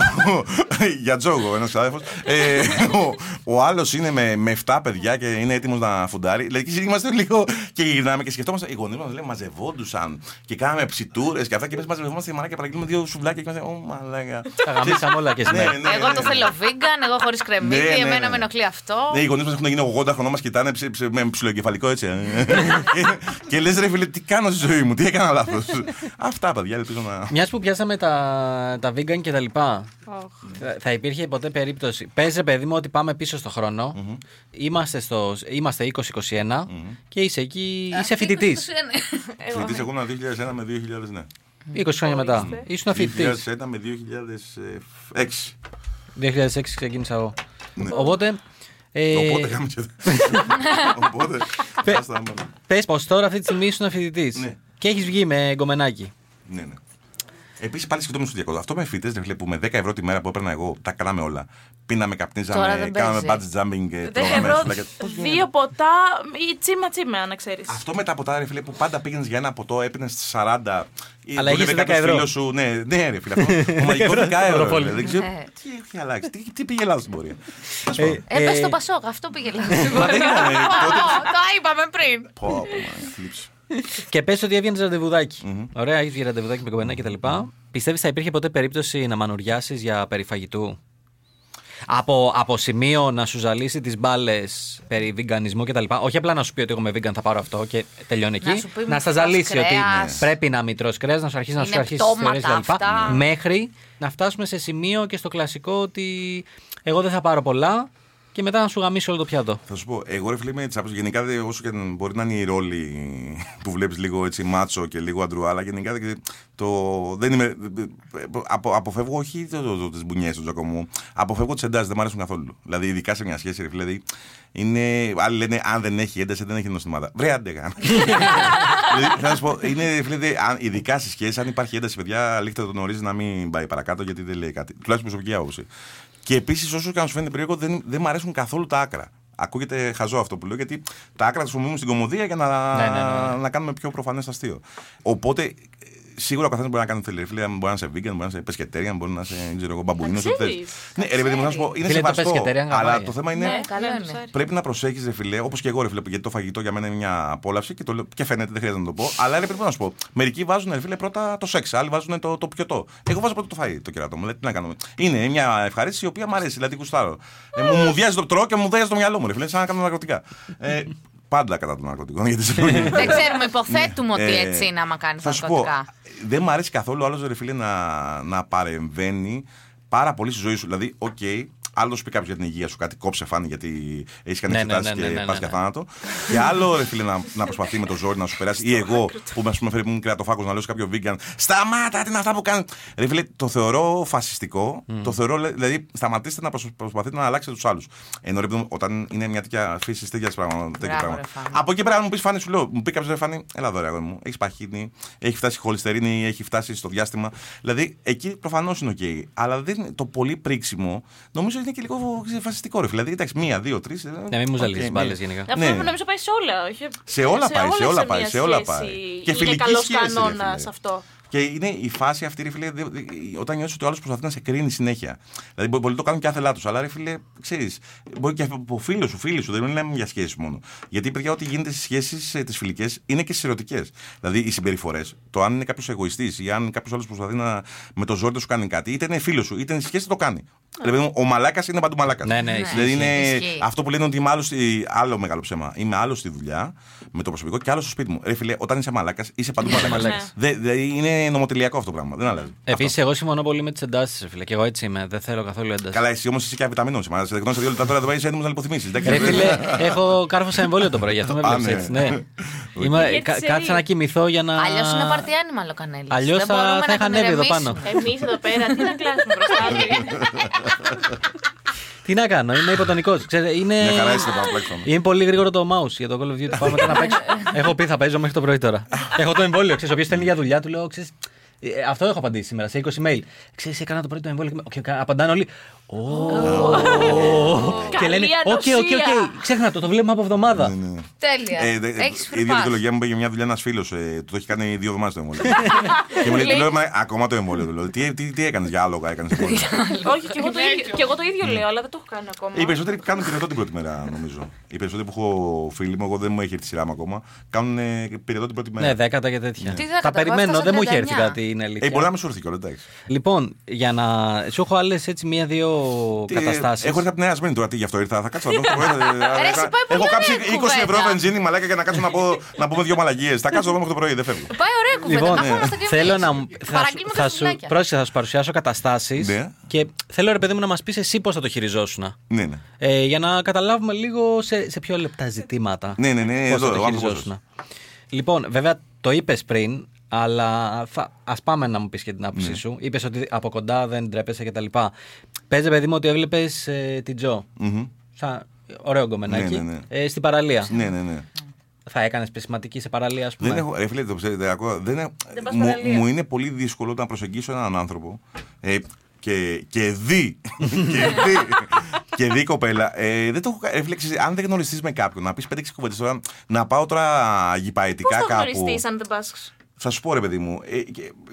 για τζόγο, ένας ξάδερφος. Ε, ο ο άλλος είναι με, με 7 παιδιά και είναι έτοιμος να φουντάρει. Δηλαδή, και είμαστε λίγο και γυρνάμε και σκεφτόμαστε. Οι γονείς μας λέει μαζευόντουσαν και κάναμε ψιτούρε και αυτά. Και εμείς μαζευόμαστε και μαλάκα και παραγγείλουμε δύο σουβλάκια και είμαστε. Ω μαλάκα. Τα γαμίσαμε όλα και Ναι, σήμερα. ναι, Εγώ ναι, το ναι. θέλω vegan, εγώ χωρίς κρεμμύδι, Ναι, ναι, εμένα ναι. με ενοχλεί αυτό. Ναι, οι γονείς μας έχουν γίνει 80 χρονών, μας κοιτάνε ψ- ψ- με ψιλοεγκεφαλικό έτσι. ε. και και λες, ρε φίλε, τι κάνω στη ζωή μου, τι έκανα λάθος. Αυτά, παιδιά, ελπίζω να. Μιας που πιάσαμε τα, τα vegan και τα λοιπά, θα, θα υπήρχε ποτέ περίπτωση. Πες ρε παιδί μου ότι πάμε πίσω στο χρονο Είμαστε, στο, είμαστε 2021 και είσαι εκεί, είσαι φοιτητής. Φοιτητή, εγώ ήμουν 2001 με 2000, ναι. 20 χρόνια μετά. Ήσουν φοιτητής. 2001 με 2006. 2006 ξεκίνησα εγώ. Ναι. Οπότε. Ε, Οπότε κάνουμε και. Οπότε. Πε- άστα, άμα. Πες πως τώρα αυτή τη στιγμή ήσουν φοιτητής. Ναι. Και έχεις βγει με γκομενάκι. Ναι, ναι. Επίσης πάλι σκεφτόμουν στο διακόπτω. Αυτό με φοιτητέ που με 10 ευρώ τη μέρα που έπαιρνα εγώ τα κάναμε όλα. Πίναμε, Τώρα καπνίζαμε, δεν κάναμε παίζει. budget jumping και 10 τρώγαμε ευρώ, σουλάκια. Πώς γίνεται; δύο ποτά ή τσίμα τσίμα, να ξέρεις. Αυτό με τα ποτά, ρε φίλε, που πάντα πήγαινες για ένα ποτό, έπαιρνες στι 40. ή Αλλά δούλευε είχες 10 κάποιος ευρώ. φίλος Σου, ναι, ναι, ρε φίλε. Αυτό, το μαγικός 10 ευρώ, ευρώ. Ευρωπόλη. ρε, Δεν ξέρω Ναι. τι έχει αλλάξεις. Τι, τι πήγε λάθος στην πορεία. Τέλος Ε, πάντων. Έπεσε ε, το Πασόκ, αυτό πήγε λάθος. Μα δεν ήταν. ε, τότε- Ω, Το είπαμε πριν. Πω, πω, μα, θλίψη. Και πες ότι έβγαινες ραντεβουδάκι. Ωραία, έχεις βγει ραντεβουδάκι με κομμένα κτλ. Πιστεύεις θα υπήρχε ποτέ περίπτωση να μανουριάσεις για περιφαγητού; Από, από σημείο να σου ζαλίσει τις μπάλες περί βιγκανισμού κτλ. Όχι απλά να σου πει ότι εγώ είμαι vegan, θα πάρω αυτό και τελειώνει εκεί. Να σου πει Να στα μην τρως ζαλίσει ότι κρέας. πρέπει να μην τρως κρέας, να σου αρχίσει να σου Είναι αρχίσει τι θεωρίε πτώματα κτλ. αυτά. Μέχρι να φτάσουμε σε σημείο και στο κλασικό ότι εγώ δεν θα πάρω πολλά και μετά να σου γαμίσει όλο το πιάτο. Θα σου πω, εγώ ρε φίλε είμαι τη άποψη. Γενικά δε- όσο και αν μπορεί να είναι η ρόλη που βλέπεις λίγο έτσι μάτσο και λίγο αντρού, αλλά γενικά δε- το, δεν είμαι. Απο, αποφεύγω όχι το, το, το, τις μπουνιές του Τζακωμού. Αποφεύγω τις εντάσεις, δεν μου αρέσουν καθόλου. Δηλαδή, ειδικά σε μια σχέση, ρε φίλε. Δηλαδή, είναι, άλλοι λένε αν δεν έχει ένταση, δεν έχει νοστιμάτα. Βρε, άντε γάμ. δηλαδή, θα σου πω, είναι, ρε φίλε, δε- αν- ειδικά στι σχέσει, αν υπάρχει ένταση, παιδιά, αλήθεια το γνωρίζεις να μην πάει παρακάτω γιατί δεν λέει κάτι. Τουλάχιστον προσωπική άποψη. Και επίσης, όσο και αν σου φαίνεται περίεργο, δεν, δεν μου αρέσουν καθόλου τα άκρα. Ακούγεται χαζό αυτό που λέω, γιατί τα άκρα τα χρησιμοποιούμε στην κομμωδία για να, Ναι, ναι, ναι, ναι. να κάνουμε πιο προφανές αστείο. Οπότε, ε, σίγουρα ο καθένας μπορεί να κάνει θέλει. Φίλε, μπορεί να είσαι vegan, μπορεί να είσαι pescatarian, μπορεί να είσαι δεν ξέρω εγώ, μπαμπουίνο. Να ό,τι θες. ξέρεις. Ναι, ρε παιδί μου, να σου πω, είναι Φίλε, το σεβαστό. pescatarian Αλλά γαμάει. το θέμα είναι. Ναι, καλό ναι, είναι. ψάρι. Πρέπει να προσέχεις, ρε φιλέ, όπως και εγώ, ρε φιλέ, γιατί το φαγητό για μένα είναι μια απόλαυση και, το, λέω- και φαίνεται, δεν χρειάζεται να το πω. Αλλά ρε, πρέπει να σου πω. Μερικοί βάζουν, ρε φίλε, πρώτα το σεξ, άλλοι βάζουν το, το πιωτό. Εγώ βάζω πρώτα το φαΐ, το κερατό μου. Δηλαδή, τι να κάνουμε. Είναι μια ευχαρίστηση η οποία μου αρέσει, δηλαδή κουστάρω. Ε, μου, μου βιάζει το τρώω και μου βιάζει το μυαλό μου, ρε φίλε, σαν να κάνω ναρκωτικά. Ε, πάντα κατά των ναρκωτικών, γιατί σε Δεν ξέρουμε, υποθέτουμε ότι Ε, έτσι είναι άμα κάνει θα σου πω, ναρκωτικά. δεν μου αρέσει καθόλου άλλος ρε φίλε να, να παρεμβαίνει πάρα πολύ στη ζωή σου. Δηλαδή, οκ, άλλος σου πει κάποιος για την υγεία σου κάτι, κόψε φάνη γιατί έχεις κάνει Ναι, ναι, εξετάσεις ναι, ναι, και ναι, πας ναι, για ναι. θάνατο. και άλλο ρε φίλε να, να προσπαθεί με το ζόρι να σου περάσει. ή εγώ που με πούμε φέρει μου κρεατοφάγο να λέω σε κάποιο vegan, Σταμάτα, τι είναι αυτά που κάνεις. Ρε φίλε, το θεωρώ φασιστικό. Το θεωρώ, λέ- δηλαδή, σταματήστε να προσ- προσπαθείτε να αλλάξετε τους άλλους. Ενώ ρε παιδί μου, όταν είναι μια τέτοια φύση τέτοια πράγματα. τέτοια Μπράβο, πράγματα. ρε, Φάνη. Από εκεί πέρα να μου πεις φάνη, σου λέω. Μου πει κάποιος ρε φάνη, έλα εδώ ρε αγόρι μου. Έχεις παχύνει, έχει φτάσει η χοληστερίνη, έχει φτάσει στο διάστημα. Δηλαδή εκεί προφανώς είναι οκ. Αλλά δεν, το πολύ πρίξιμο νομίζω είναι και λίγο φασιστικό ρε φίλε. Δηλαδή εντάξει, μία, δύο, τρεις. Ναι, μην μου ζαλίζεις μπάλες γενικά. Αυτό Ναι. νομίζω πάει σε όλα. όχι- Σε όλα πάει, σε όλα πάει, μια σε όλα σχέση πάει. Και είναι φιλική καλός σχέση, ρε κανόνας φίλε. αυτό. Και είναι η φάση αυτή, ρε φίλε, δε- δε- όταν νιώθεις ότι ο άλλος προσπαθεί να σε κρίνει συνέχεια. Δηλαδή, μπορεί, μπορεί να το κάνουν και άθελά τους, αλλά ρε φίλε, ξέρεις, μπορεί και από φίλο σου, φίλη σου, δεν μιλάμε για σχέσεις μόνο. Γιατί, παιδιά, ό,τι γίνεται στις σχέσεις τις φιλικές είναι και στις ερωτικές. Δηλαδή, οι συμπεριφορές, το αν είναι κάποιος εγωιστής ή αν κάποιος άλλος προσπαθεί να, με το ζόρι να σου κάνει κάτι, είτε είναι φίλος σου, είτε είναι σχέση, το κάνει. Δηλαδή, ο μαλάκας είναι παντού μαλάκας. Ναι, ναι, ισχύει, Δηλαδή, είναι ισχύει. αυτό που λένε ότι είμαι άλλος, στη, άλλο μεγάλο ψέμα. Είμαι άλλος στη δουλειά με το προσωπικό και άλλο στο σπίτι μου. Ρε φίλε, όταν είσαι μαλάκας, είσαι παντού μαλάκας. μαλάκας. Δε- δηλαδή είναι νομοτελειακό αυτό το πράγμα. Δεν αλλάζει. Επίσης, εγώ συμφωνώ πολύ με τις εντάσεις, φίλε. Και εγώ έτσι είμαι. Δεν θέλω καθόλου ένταση. Καλά, εσύ όμως είσαι και αβιταμινό σήμερα. Σε δεικνώ σε δύο λεπτά τώρα εδώ είσαι έτοιμο να λιποθυμήσεις. Ρε φίλε, έχω κάρφωσα εμβόλιο το πρωί, γι' αυτό με Α, βλέπεις ναι. έτσι. Ναι. Είμαι, Γιατί κα- σε κάτσα ρίχνει. να κοιμηθώ για να. Αλλιώς είναι party animal ο Κανέλης. Αλλιώς θα- θα είχα ανέβει εδώ πάνω. Εμείς εδώ πέρα, τι να κλάσουμε μπροστά του. Τι να κάνω, είμαι υποτονικός. Είναι... Μια χαρά είσαι το παραπλέξιμο. είναι πολύ γρήγορο το mouse για το Call of Duty. Πάω μετά να παίξω. έχω πει θα παίζω μέχρι το πρωί τώρα. έχω το εμβόλιο. Ξέρεις, ο οποίος στέλνει για δουλειά, του λέω. Ξέρεις, ε, αυτό έχω απαντήσει σήμερα σε 20 mail. Ξέρεις, έκανα το πρώτο εμβόλιο. και- Και απαντάνε όλοι. «Ω». Και Καλή λένε, οκ, οκ, ανοσία. οκ. Ξέχνα το, το βλέπουμε από εβδομάδα. Ναι. Τέλεια. Ε, δε- Έχεις η ίδια φρυπάσει. δικαιολογία μου πήγε μια δουλειά ένας φίλος. Ε, του το έχει κάνει δύο εβδομάδες το εμβόλιο. και μου λέει, του λέω, «Μα, ακόμα το εμβόλιο. του λέω. Τι, τι, τι έκανες για άλογα, έκανες εμβόλιο; Όχι, και εγώ το ίδιο- και εγώ το ίδιο λέω, αλλά δεν το έχω κάνει ακόμα. Οι περισσότεροι κάνουν πυρετό την πρώτη μέρα, νομίζω. Οι περισσότεροι που έχω φίλοι μου, εγώ δεν μου έχει έρθει η σειρά μου ακόμα, κάνουν ε, πυρετό την πρώτη μέρα. Ναι, δέκατα και τέτοια. Τι δέκατα, Τα εγώ περιμένω, έφτασα δεν μου έχει 39. έρθει κάτι, είναι Ε, αλήθεια. μπορεί να μην σου έρθει κιόλας, εντάξει. Λοιπόν, για να. Σου έχω άλλες έτσι μία-δύο Τι, καταστάσεις. Έχω έρθει από τη Νέα Σμύρνη τώρα, τι γι' αυτό ήρθα. Θα κάτσω να δω. Ρε, εσύ πάει πολύ Έχω κάψει ωραία 20 ευρώ κουβέντα. βενζίνη μαλάκα για να κάτσω να, πω, να πούμε δύο μαλαγίε. Θα κάτσω εδώ μέχρι το πρωί, δεν φεύγω. Πάει ωραία κουβέντα. Λοιπόν, να είμαστε κι θέλω εμείς. να μου. Θα, σου- Παραγγείλουμε θα, τα σου, σουβλάκια. πρόσεχε, θα σου παρουσιάσω καταστάσεις. Ναι. Και θέλω, ρε παιδί μου, να μας πεις εσύ πώς θα το χειριζόσουν. Ναι, ναι. Ε, για να καταλάβουμε λίγο σε, σε πιο λεπτά ζητήματα. Ναι, ναι, ναι, Πώς εδώ, θα το ο άνθρωπος χειριζόσουν. Λοιπόν, βέβαια το είπες πριν, αλλά θα, ας πάμε να μου πεις και την άποψή Ναι. σου. Είπες ότι από κοντά δεν τρέπεσαι κτλ. Παίζει, παιδί μου, ότι έβλεπες την Τζο. Μμμ. Σαν ωραίο γκομενάκι. Ναι, ναι, ναι. Ε, στην παραλία. Ναι, ναι, ναι. Θα έκανες πεσηματική σε παραλία, ας πούμε. Δεν έχω, ρε φίλε, το ξέρετε, ακούω, δεν έχω, Δεν πας μου, παραλία. μου είναι πολύ δύσκολο να προσεγγίσω έναν άνθρωπο ε, και, και δει, και δει, και δει κοπέλα. Ε, δεν το έχω κα- ρε φίλε, ξέρεις, αν δεν γνωριστείς με κάποιον, να πεις 5-6 κουβέντες τώρα, να πάω τώρα Πώς γυπαετικά θα κάπου. γνωριστείς αν δεν πας; Θα σου πω ρε παιδί μου, ε,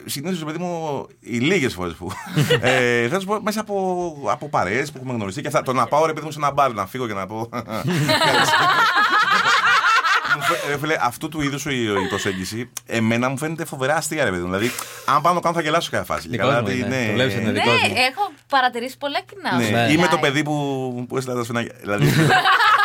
συνήθως παιδί μου, οι λίγες φορές που. ε, θα σου πω μέσα από, από παρέες που έχουμε γνωριστεί και αυτά. Το να πάω ρε παιδί μου σε ένα μπαρ να φύγω και να πω. μου Ρε φίλε, αυτού του είδους η, η προσέγγιση εμένα μου φαίνεται φοβερά αστεία, ρε παιδί. μου. Δηλαδή, αν πάνω το κάνω θα γελάσω κάθε φάση. Δικός Καλά, μου τι- είναι. ναι. Το βλέπεις, είναι Ναι, δικός μου. έχω παρατηρήσει πολλά κοινά. Ναι. σου Ναι. Είμαι το μιλάει. παιδί που, που έστειλα τα σφινάκια. Δηλαδή,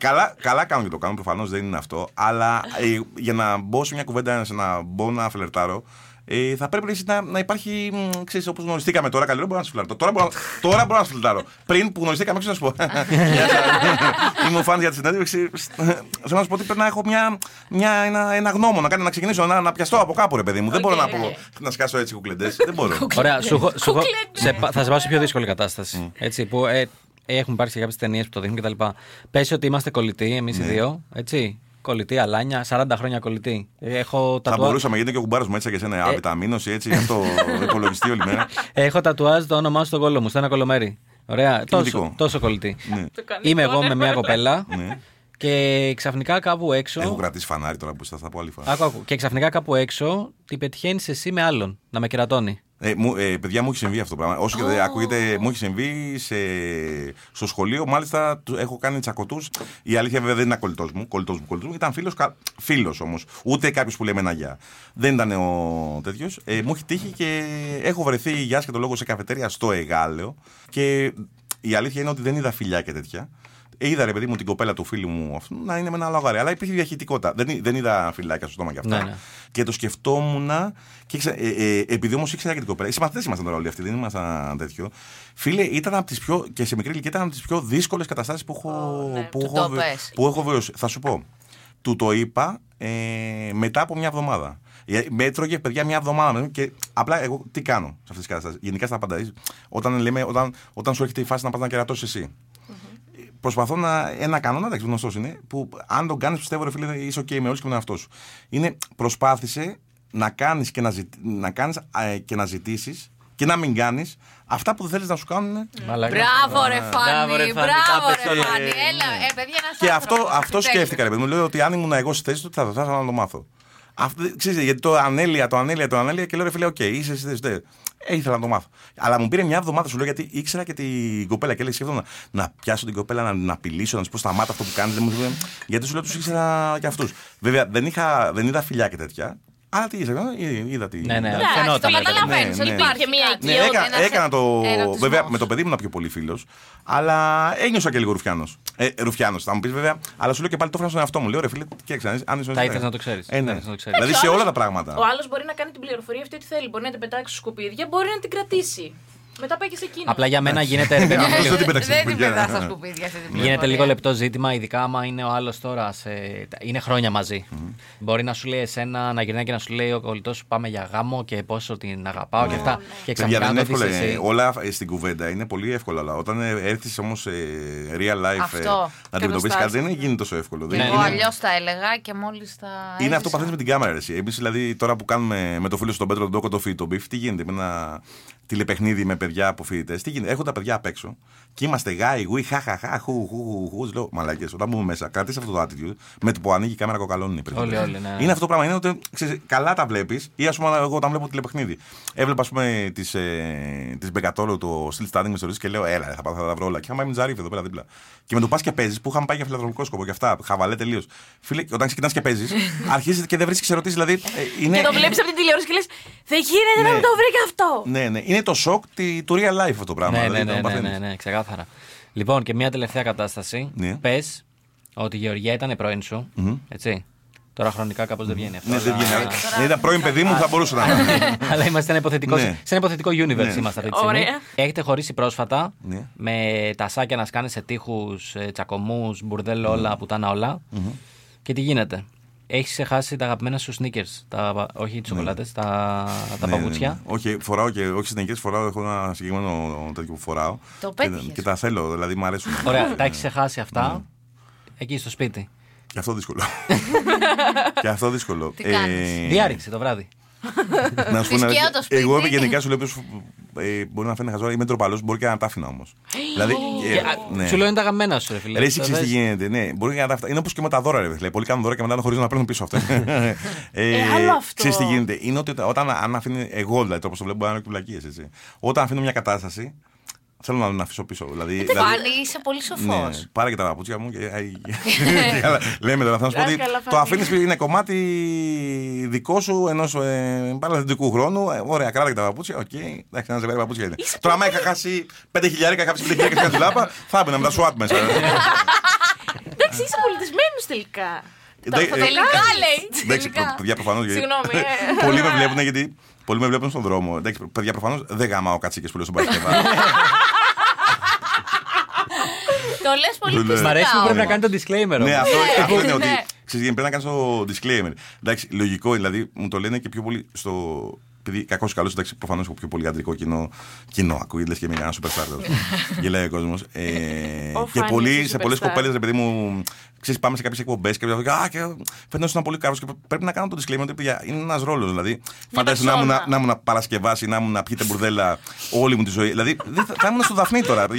καλά, καλά κάνω και το κάνω, προφανώς δεν είναι αυτό. Αλλά ε, για να μπω σε μια κουβέντα, σε να μπω να φλερτάρω, ε, θα πρέπει εσύ να, να υπάρχει, μ, ξέρεις, όπως γνωριστήκαμε τώρα, καλύτερα μπορώ να σου φλερτάρω. Τώρα μπορώ, να- τώρα μπορώ να σου φλερτάρω. Πριν που γνωριστήκαμε, ξέρω να σου πω. Γεια σας. Είμαι ο Φάνης για τη συνέντευξη. Θέλω να σου πω ότι πρέπει να έχω μια, μια, ένα, ένα γνώμονα, να, κάνω, να ξεκινήσω, να, να πιαστώ από κάπου, ρε παιδί μου. Δεν μπορώ να, Οκ. πω, να σκάσω έτσι κουκλεντές. Δεν μπορώ. Ωραία, σου, έχω- σου, έχω- σε, πα- θα σε πάω σε πιο δύσκολη κατάσταση. Έτσι, που ε, έχουν υπάρξει κάποιες ταινίες που το δείχνουν κτλ. Πες ότι είμαστε κολλητοί, εμείς Ναι. οι δύο. Έτσι. Κολλητή, αλάνια, 40 χρόνια κολλητή. Έχω Θα τατουά... μπορούσαμε, γιατί και ο κουμπάρος μου έτσι και εσένα αβιταμίνωση, έτσι, αυτό υπολογιστή όλη μέρα. Έχω τατουάζ το όνομά σου στο κόλλο μου, στο ένα κολομέρι. Ωραία, τόσο, δικό; τόσο κολλητή. Ναι. Το κάνει Είμαι τώρα, εγώ με μια βέβαια. κοπέλα Ναι. και ξαφνικά κάπου έξω. Έχω κρατήσει φανάρι τώρα που σα θα πω άλλη φορά. Άκου, άκου. Και ξαφνικά κάπου έξω την πετυχαίνεις εσύ με άλλον να με κερατώνει. Ε, μου, ε, παιδιά, μου έχει συμβεί αυτό το πράγμα. Όσο και δεν ακούγεται, μου έχει συμβεί σε, στο σχολείο. Μάλιστα, του- έχω κάνει τσακωτούς. Η αλήθεια, βέβαια, δεν είναι κολλητός μου. Κολλητός μου, κολλητός μου. Ήταν φίλος φίλος όμως. Ούτε κάποιος που λέμε ένα γεια. Δεν ήταν ο τέτοιος. Ε, μου έχει τύχει και έχω βρεθεί για άσχετο λόγο σε καφετέρια στο Εγάλεο. Και η αλήθεια είναι ότι δεν είδα φιλιά και τέτοια. Ε, Είδα ρε παιδί μου την κοπέλα του φίλου μου αυτού να είναι με ένα λογάρι. Αλλά υπήρχε διαχειτικότητα. Δεν, δεν είδα φυλάκια στο στόμα και αυτά. Ναι, ναι. Και το σκεφτόμουν. Και ήξερα, ε, ε, επειδή όμως ήξερα και την κοπέλα. Οι συμμαθητέ ήμασταν τώρα όλοι αυτοί, δεν ήμασταν τέτοιο. Φίλε, ήταν από τις πιο. και σε μικρή ηλικία ήταν από τις πιο δύσκολες καταστάσεις που έχω, ναι. που, Του έχω, το βι- πες. που έχω βιώσει. Θα σου πω. Του το είπα ε, μετά από μια εβδομάδα. Ε, Με έτρωγε παιδιά μια εβδομάδα και απλά εγώ τι κάνω σε αυτές τις καταστάσεις. Γενικά στα πάντα. Όταν, λέμε, όταν, όταν σου έρχεται η φάση να πας να κερατώσεις εσύ. Προσπαθώ να. Ένα κανόνα, εντάξει, γνωστός είναι, που αν τον κάνεις, πιστεύω, ρε φίλε, είσαι OK με όλους και με τον εαυτό σου. Είναι προσπάθησε να κάνεις και να, ζητη... να, κάνεις, ε, και να ζητήσεις και να μην κάνεις αυτά που δεν θέλεις να σου κάνουν. Μαλάκα. Μπράβο, ρε Μπράβο, ρε, Φάνη. Φάνη, Μπράβο, τα πες ρε όλα. Φάνη. Έλα, ε, παιδιά, ένας Και αυτό, άνθρωπος. αυτό Τέλειος. σκέφτηκα, ρε παιδί μου. Λέω ότι αν ήμουν εγώ στη θέση του, θα, θα, θα ήθελα να το μάθω. Αυτό, ξέρεις, γιατί το ανέλυα, το ανέλυα, το ανέλυα και λέω ρε φίλε, οκ, είσαι στη θέση του. Ε, ήθελα να το μάθω. Αλλά μου πήρε μια εβδομάδα, σου λέω, γιατί ήξερα και την κοπέλα. Και λέει, σκέφτομαι να, να πιάσω την κοπέλα, να, να απειλήσω, να σου πω σταμάτα αυτό που κάνεις. Δεν μου λέει, γιατί σου λέω, τους ήξερα και αυτούς. Βέβαια, δεν, είχα, δεν είδα φιλιά και τέτοια. Αλλά τι ήξερα, ε, είδα τι. Ναι, ναι, είδα- Εντάξει, φαινόταν. το ρε παιδί. καταλαβαίνεις, Ναι, ότι ναι. υπάρχει Υπήρχε μια κάτι. Ναι, οικειότητα, έκανα, Ένας έκανα το. ερωτισμός. Βέβαια, με το παιδί μου ήμουν πιο πολύ φίλος. Αλλά ένιωσα και λίγο ρουφιάνος. Ε, ρουφιάνος, θα μου πεις βέβαια. Αλλά σου λέω και πάλι το έφερα στον εαυτό μου. Λέω ρε φίλε, τι ξέρει, αν είσαι Τα ήθελες να το ξέρεις. Ε, ναι. Θα ήθελες να το ξέρεις. Δηλαδή Έτσι, σε ο όλα άλλος- τα πράγματα. Ο άλλος μπορεί να κάνει την πληροφορία αυτή ό,τι θέλει. Μπορεί να την πετάξει στο σκουπίδια, μπορεί να την κρατήσει. Μετά πάει και σε εκείνο. Απλά για μένα γίνεται. ρε παιδί μου, Αυτό λίγο- την πέταξε Δεν στην την κουβέντα. πετάς στα σκουπίδια αυτή την Γίνεται πληροφορία. λίγο λεπτό ζήτημα, ειδικά άμα είναι ο άλλος τώρα. Σε... Είναι χρόνια μαζί. Μπορεί να σου λέει εσένα, να γυρνάει και να σου λέει ο κολλητός σου πάμε για γάμο και πόσο την αγαπάω και αυτά. Και Παιδιά, ξαφνικά δεν να είναι το δεις εύκολο. ε, εσύ. Όλα ε, στην κουβέντα είναι πολύ εύκολα. Αλλά όταν έρθεις όμως σε real life ε, Αυτό. να αντιμετωπίσει κάτι, δεν γίνεται τόσο εύκολο. Δεν Ναι, Εγώ είναι- αλλιώς τα έλεγα και μόλις τα. Είναι αυτό που έζησα. παθαίνεις με την κάμερα. Εμείς δηλαδή τώρα που κάνουμε με το φίλο σου τον Πέτρο τον Τόκο το φι, το μπιφ, τι γίνεται με ένα τηλεπαιχνίδι με παιδιά από φοιτητές. Τι γίνεται, έχουν τα παιδιά απ' έξω και είμαστε γάι, γουι, χαχαχά, χου, χου, χου, χου. Λέω μαλάκες, όταν μπούμε μέσα, κρατήστε αυτό το attitude με το που ανοίγει η κάμερα κοκαλώνει. οι περισσότεροι. Όλοι, όλοι, ναι. Είναι αυτό το πράγμα. Είναι ότι ξέρεις, καλά τα βλέπεις ή ας πούμε εγώ όταν βλέπω τηλεπαιχνίδι. Έβλεπα ας πούμε τη ε, της Μπεκατόλο το still standing με στο και λέω έλα, θα πάω θα τα βρω όλα. Και είχαμε πάει με την Τζαρίφ εδώ πέρα δίπλα. Και με το πας και παίζεις που είχαμε πάει για φιλανθρωπικό σκοπό και αυτά. Χαβαλέ τελείως. Φίλε, όταν ξεκινάς και παίζεις, αρχίζεις και δεν βρίσκεις ερωτήσεις. Δηλαδή, ε, είναι, Και το βλέπεις από την τηλεόραση και λες: Δεν γίνεται να Ναι. μην το βρήκα αυτό. Ναι, ναι. Είναι το σοκ τη- του real life αυτό το πράγμα. Ναι, δηλαδή, ναι, το ναι, ναι, παθαίνεις. ναι, ναι, ξεκάθαρα. Λοιπόν, και μια τελευταία κατάσταση. Ναι. Πες ότι η Γεωργία ήταν πρώην σου. Έτσι. Τώρα χρονικά κάπως δεν βγαίνει αυτό. Ναι, δεν αλλά- βγαίνει. Ναι, ήταν πρώην παιδί μου, θα μπορούσε να είναι. Αλλά είμαστε σε ένα υποθετικό, Ναι. σε ένα υποθετικό universe Ναι. είμαστε αυτή τη στιγμή. Ωραία. Έχετε χωρίσει πρόσφατα Ναι. με τα σάκια να σκάνε σε τείχους, τσακωμούς, μπουρδέλ όλα, πουτάνα όλα. Και τι γίνεται; Έχεις ξεχάσει τα αγαπημένα σου sneakers. Τα, όχι τι σοκολάτε, τα, τα Ναι, ναι, παπούτσια. ναι. Όχι, φοράω και όχι συνεχέ, φοράω. Έχω ένα συγκεκριμένο τέτοιο που φοράω. Το Και- πέτυχες. Και τα θέλω, δηλαδή μου αρέσουν. Ωραία, τα έχεις ξεχάσει αυτά Ναι. εκεί στο σπίτι. Και αυτό δύσκολο. και αυτό δύσκολο. Τι κάνεις; Διάρρηξε το βράδυ. Να σου πω Τη ένα- σκιάω το σπίτι. Εγώ γενικά σου λέω ποιος, ε, μπορεί να φαίνεται χαζό, είμαι τροπαλό, μπορεί και να τα άφηνα όμως. δηλαδή. ε, ναι. Σου λέω είναι τα αγαπημένα σου, ρε φίλε. Ρε, εσύ Το ξέρεις τι θες; γίνεται. Ναι, μπορεί και να τα αυτά. Είναι όπως και με τα δώρα, ρε. Δηλαδή, πολλοί κάνουν δώρα και μετά να χωρίζουν να παίρνουν πίσω αυτά. ε, άλλο αυτό. Ξέρεις τι γίνεται. Είναι ότι όταν αν αφήνει. Εγώ δηλαδή, όπω το βλέπω, μπορεί να είναι και βλακίες, έτσι. Όταν αφήνω μια κατάσταση, Θέλω να την αφήσω πίσω. Δηλαδή, Ε, δηλαδή- Φάνη, είσαι πολύ σοφός. ναι, πάρε και τα παπούτσια μου. Και... Λέμε τώρα, θα σου πω ότι Καλά, το Φάνη. αφήνεις είναι κομμάτι δικό σου ενός ε, παραλληλικού χρόνου. Ε, ωραία, κράτα και τα παπούτσια. Οκ, εντάξει, ένα ζευγάρι παπούτσια είναι. Τώρα, άμα είχα χάσει 5 χιλιάρικα, είχα χάσει 5 χιλιάρικα στην ντουλάπα, θα έμπαινα με τα SWAT μέσα. Εντάξει, είσαι πολιτισμένος τελικά. Τα Δεν- φωτογραφικά Τελικά λέει. Εντάξει, Τελικά. παιδιά, προφανώς. Συγγνώμη, ε. Πολλοί με βλέπουν γιατί. Πολλοί με βλέπουν στον δρόμο. Εντάξει, παιδιά, προφανώς δεν γαμάω κατσίκες που λέω στον Παρασκευά. Το λες πολύ Δεν λέω. πιστικά. Μ' αρέσει που πρέπει να όμως. κάνει το disclaimer. Ναι, όμως. αυτό, Ναι, αυτό είναι ναι. ότι. Ξέρεις, πρέπει να κάνεις το disclaimer. Εντάξει, λογικό, δηλαδή μου το λένε και πιο πολύ στο. Επειδή κακός ή καλός, εντάξει, προφανώς έχω πιο πολύ αντρικό κοινό. Κοινό, ακούει, λες και είμαι ένα superstar. τώρα. Γελάει ο κόσμος. Ε, Ο και Φάνης, πολλοί, ο σε πολλές superstar. κοπέλες, ρε παιδί μου, ξέρεις, πάμε σε κάποιες εκπομπές και λέω, Α, και φαίνεται ότι ήταν πολύ καλό. Και πρέπει να κάνω το disclaimer ότι παιδιά, είναι ένας ρόλος. Δηλαδή, φαντάζεσαι να ήμουν, περσόνα. να ήμουν Παρασκευάση, να ήμουν να πιείτε μπουρδέλα όλη μου τη ζωή. Δηλαδή, δεν θα, θα ήμουν στο Δαφνί τώρα.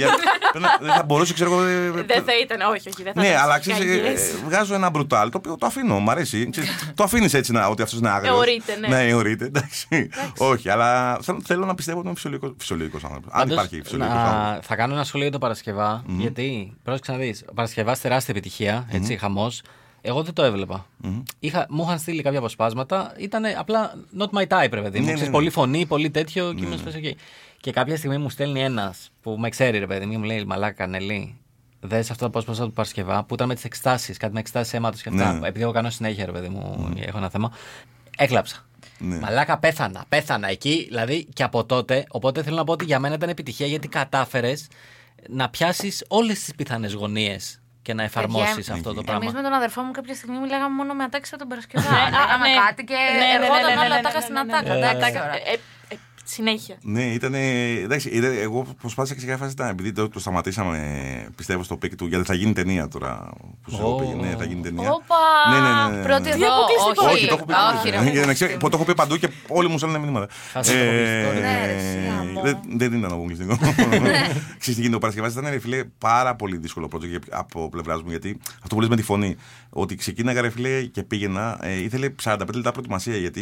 παιδιά. Πρέπει να- Δεν θα μπορούσε, ξέρω εγώ. ε, Δεν θα ήταν, όχι, όχι. Δεν θα ναι, ήταν αλλά φυσικά ξέρεις, ε, υγιές. ε, βγάζω ένα μπρουτάλ το οποίο το αφήνω, μου αρέσει. Ξέρεις, το αφήνεις έτσι να, ότι αυτός είναι άγριος. Εωρείται, ναι. Ναι, εωρείται, εντάξει. Όχι, αλλά θέλω, θέλω να πιστεύω ότι είμαι φυσιολογικό φυσιολογικός άνθρωπος. Αν Πάντως, υπάρχει φυσιολογικός να- άνθρωπος. Θα κάνω ένα σχόλιο για το παρασκευα Γιατί, πρόσεξε να δεις. Ο Παρασκευάς τεράστια επιτυχία, έτσι, χαμός. Εγώ δεν το έβλεπα. Είχα, μου είχαν στείλει κάποια αποσπάσματα. Ήταν απλά not my type, ρε παιδί μου. Ναι, ναι, Ξέρεις, ναι. Πολύ φωνή, πολύ τέτοιο. Και ήμουν σε φάση, «Οκ». Και κάποια στιγμή μου στέλνει ένας που με ξέρει, ρε παιδί μου, και μου λέει Μαλάκα, Νελή. Δες αυτό το απόσπασμα του Παρασκευά που ήταν με τις εξετάσεις, κάτι με εξετάσεις αίματος και αυτά. Ναι. Επειδή εγώ κάνω συνέχεια, ρε παιδί μου, έχω ένα θέμα. Έκλαψα. Ναι. Μαλάκα, πέθανα. Πέθανα εκεί, δηλαδή και από τότε. Οπότε θέλω να πω ότι για μένα ήταν επιτυχία γιατί κατάφερες να πιάσεις όλες τις πιθανές γωνίες και να εφαρμόσεις Παιδιά, αυτό το Εμείς πράγμα. με τον αδερφό μου κάποια στιγμή μιλάγαμε μόνο με ατάκες από τον Παρασκευά. Ναι, α, Λέγαμε ναι. κάτι και Ναι, ναι, ναι, ερχόταν ναι, ναι, όλα ναι, ατάκα ναι, στην ναι, ναι, ατάκα. Ναι. Εντάξει Ε, τώρα. ε, ε, Συνέχεια. Ναι, ήταν. Εντάξει, ήταν- εγώ προσπάθησα και σε κάποια φάση ήταν επειδή το, το σταματήσαμε, πιστεύω, στο peak του. Γιατί θα γίνει ταινία τώρα. Που σου Ω. πήγε. Ναι, θα γίνει ταινία. Όπα! Ναι, ναι, ναι, ναι, ναι. Πρώτη Τι εδώ. αποκλειστικό. Όχι, Όχι, το έχω πει. όχι, ρε, Ναι, για να μου. ξέρει, το έχω πει παντού και όλοι μου στέλνουν μηνύματα. Θα σε το αποκλειστικό, ναι, ρε, εσύ, Ε, άμα. δεν- Δεν ήταν αποκλειστικό. Ξέρεις τι γίνεται, ο Παρασκευάς ήταν ρε φίλε πάρα πολύ δύσκολο project από πλευράς μου γιατί αυτό που λες με τη φωνή. Ότι ξεκίναγα ρε φίλε και πήγαινα, ε, ήθελε 45 λεπτά προετοιμασία γιατί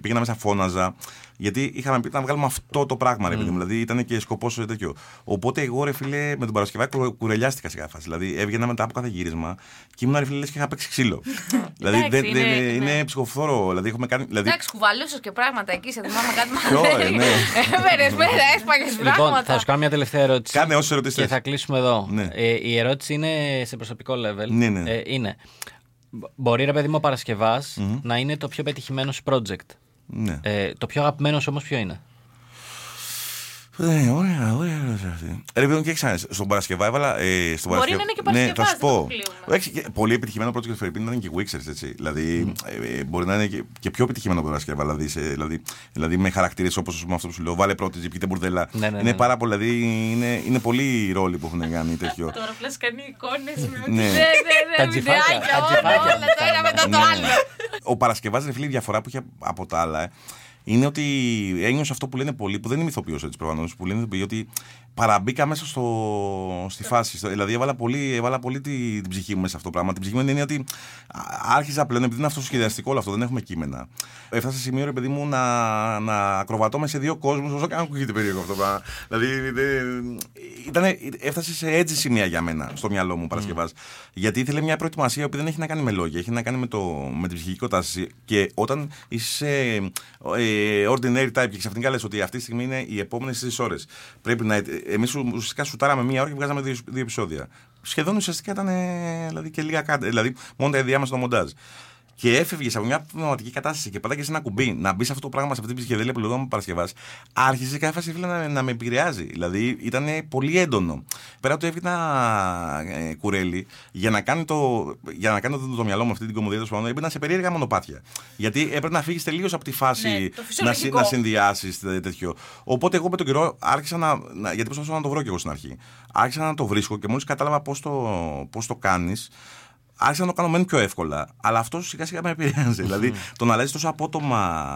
πήγαινα μέσα φώναζα. Γιατί είχαμε πει να βγάλουμε αυτό το πράγμα, ρε παιδί μου. Δηλαδή ήταν και σκοπός τέτοιο. Οπότε εγώ ρε φίλε με τον Παρασκευά κουρε- κουρελιάστηκα σε κάθε φάση. Δηλαδή έβγαινα μετά από κάθε γύρισμα και ήμουν ρε φίλε λες και είχα παίξει ξύλο. δηλαδή Εντάξει, δεν- δεν- είναι- είναι ναι. ψυχοφθόρο. Δηλαδή έχουμε κάνει. Δηλαδή, Εντάξει, κουβαλούσες και πράγματα εκεί, σε θυμάμαι κάτι Ποιο, ρε, ναι. Έβερε μέρα, έσπαγες Λοιπόν, πράγματα. θα σου κάνω μια τελευταία ερώτηση. Κάνε όσες ερωτήσεις Και θες. θα κλείσουμε εδώ. Ναι. Ε, η ερώτηση είναι σε προσωπικό level. Ναι, ναι. Ε, είναι. Μπο- Μπορεί, ρε παιδί μου, ο παρασκευας να είναι το πιο πετυχημένο σου project; Ναι. Ε, το πιο αγαπημένος όμως ποιο είναι; Ε, ωραία, ωραία ερώτηση αυτή. Ρε παιδί μου, και ξανά, στον Παρασκευά έβαλα. Ε, στον Μπορεί Παρασκευά- να είναι και Ναι, θα Παρασκευάς, σου δεν το πω. αποκλείουμε. Έχει και πολύ επιτυχημένο project του Φερρυπίν ήταν και Wixers, έτσι. Δηλαδή, ε, ε, μπορεί να είναι και, και πιο επιτυχημένο από τον Παρασκευά. Δηλαδή, σε, δηλαδή, δηλαδή με χαρακτήρε όπως αυτό που σου λέω, βάλε πρώτη, πιείτε μπουρδέλα. Ναι, ναι, ναι, είναι ναι. πάρα πολύ, δηλαδή, είναι, είναι πολλοί οι ρόλοι που έχουν κάνει τέτοιο. Τώρα απλά κάνει εικόνες με Ναι. Ναι, ναι, Τα ναι, τζιφάκια, βιντεάκια, τα όλα, τζιφάκια. όλα το ένα μετά το Ναι. άλλο. Ο Παρασκευάς, ρε φίλε, η διαφορά που είχε από τα άλλα ε, είναι ότι ένιωσα αυτό που λένε πολλοί, που δεν είμαι ηθοποιός έτσι προφανώς, που λένε ηθοποιοί, ότι παραμπήκα μέσα στο, στη φάση. Στο- Δηλαδή, έβαλα πολύ, έβαλα πολύ την, την ψυχή μου μέσα σε αυτό το πράγμα. Την ψυχή μου είναι ότι α, άρχιζα πλέον, επειδή είναι αυτό σχεδιαστικό όλο αυτό, δεν έχουμε κείμενα. Έφτασα σε σημείο, ρε παιδί μου, να, να ακροβατώ σε δύο κόσμους, όσο και αν ακούγεται περίεργο αυτό το πράγμα. Δηλαδή, δεν- ήτανε, έφτασε σε έτσι σημεία για μένα, στο μυαλό μου Παρασκευάς. Γιατί ήθελε μια προετοιμασία που δεν έχει να κάνει με λόγια, έχει να κάνει με, το, με την ψυχική κατάσταση. Και όταν είσαι ε, ordinary type και ξαφνικά λες ότι αυτή τη στιγμή είναι οι επόμενες τρεις ώρες. Πρέπει να. Εμείς ουσιαστικά σουτάραμε μία ώρα και βγάζαμε δύο, δύο επεισόδια. Σχεδόν ουσιαστικά ήταν ε, δηλαδή, και λίγα κάτι. Δηλαδή, μόνο τα ενδιάμεσα στο μοντάζ. Και έφευγες από μια πνευματική κατάσταση και πατάγε ένα κουμπί να μπεις σε αυτό το πράγμα, σε αυτή την ψυχεδέλεια που λεγόταν Παρασκευάς, άρχισε κάθε φάση φίλε, να, να με επηρεάζει. Δηλαδή ήταν πολύ έντονο. Πέρα από το έβγαινα ε, κουρέλι για να κάνει το, για να κάνω το, το μυαλό μου αυτή την κομμωδία του πάνω, έμπαινα σε περίεργα μονοπάτια. Γιατί έπρεπε να φύγεις τελείως από τη φάση Ναι, το να, συ- φυσιολογικό. να συνδυάσεις τέτοιο. Οπότε εγώ με τον καιρό άρχισα να. να γιατί προσπαθούσα να το βρω κι εγώ στην αρχή. Άρχισα να το βρίσκω και μόλις κατάλαβα πώς το, πώς το κάνεις, άρχισα να το κάνω μεν πιο εύκολα. Αλλά αυτό σιγά σιγά με επηρεάζει. δηλαδή το να αλλάζεις τόσο απότομα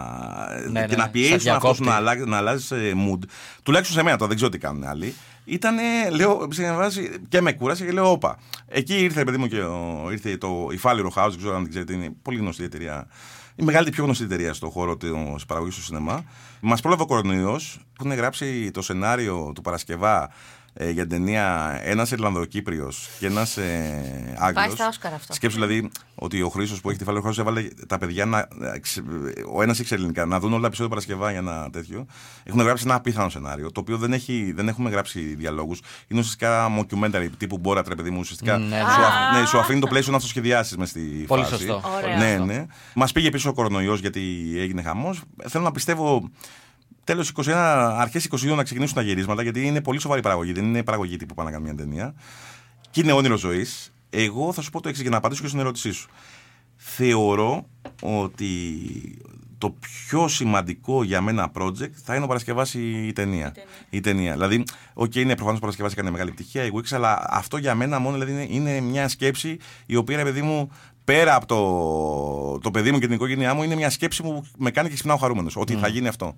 Ναι, και ναι, να πιέσεις σαν αυτός διακόπτη. να, αλλάζει, να αλλάζεις ε, mood. Τουλάχιστον σε μένα τώρα, δεν ξέρω τι κάνουν άλλοι. Ήταν, λέω, σε μια φάση και με κούρασε και λέω, όπα. Εκεί ήρθε, παιδί μου, και ο, ήρθε το υφάλιρο House, δεν ξέρω αν την ξέρετε, είναι πολύ γνωστή εταιρεία. Η μεγαλύτερη, πιο γνωστή εταιρεία στον χώρο της παραγωγή του σινεμά. Μας πρόλαβε ο κορονοϊός που είναι γράψει το σενάριο του Παρασκευά ε, για την ταινία ένας Ιρλανδοκύπριος και ένας ε, Άγγλος. Πάει στα Όσκαρ αυτό. Σκέψου δηλαδή ότι ο Χρήσος που έχει τη φάλη, ο Χρήσο έβαλε τα παιδιά να. ε, ξε- Ο ένας ήξερε ελληνικά, να δουν όλα τα επεισόδια Παρασκευά για ένα τέτοιο. Έχουν γράψει ένα απίθανο σενάριο, το οποίο δεν, έχει, δεν έχουμε γράψει διαλόγους. Είναι ουσιαστικά mockumentary τύπου Μπόρατ, ρε παιδί μου. Ουσιαστικά Ναι, σου, αφ- ναι, σου αφήνει το πλαίσιο να αυτοσχεδιάσεις μες στη Πολύ φάση. σωστό. Ωραία. Ναι, Αυτό. ναι. Μας πήγε πίσω ο κορονοϊός γιατί έγινε χαμός. Θέλω να πιστεύω τέλος 21, αρχές 22 να ξεκινήσουν τα γυρίσματα, γιατί είναι πολύ σοβαρή παραγωγή. Δεν είναι παραγωγή τύπου πάνε να κάνουν μια ταινία. Και είναι όνειρο ζωής. Εγώ θα σου πω το εξής για να απαντήσω και στην ερώτησή σου. Θεωρώ ότι το πιο σημαντικό για μένα project θα είναι ο Παρασκευάς η, η ταινία. Η ταινία. Δηλαδή, οκ, είναι προφανώς ο Παρασκευάς έκανε μεγάλη επιτυχία, η Wix, αλλά αυτό για μένα μόνο δηλαδή, είναι, είναι μια σκέψη η οποία, ρε παιδί μου, πέρα από το, το παιδί μου και την οικογένειά μου, είναι μια σκέψη που με κάνει και ξυπνάω χαρούμενος. Ότι θα γίνει αυτό.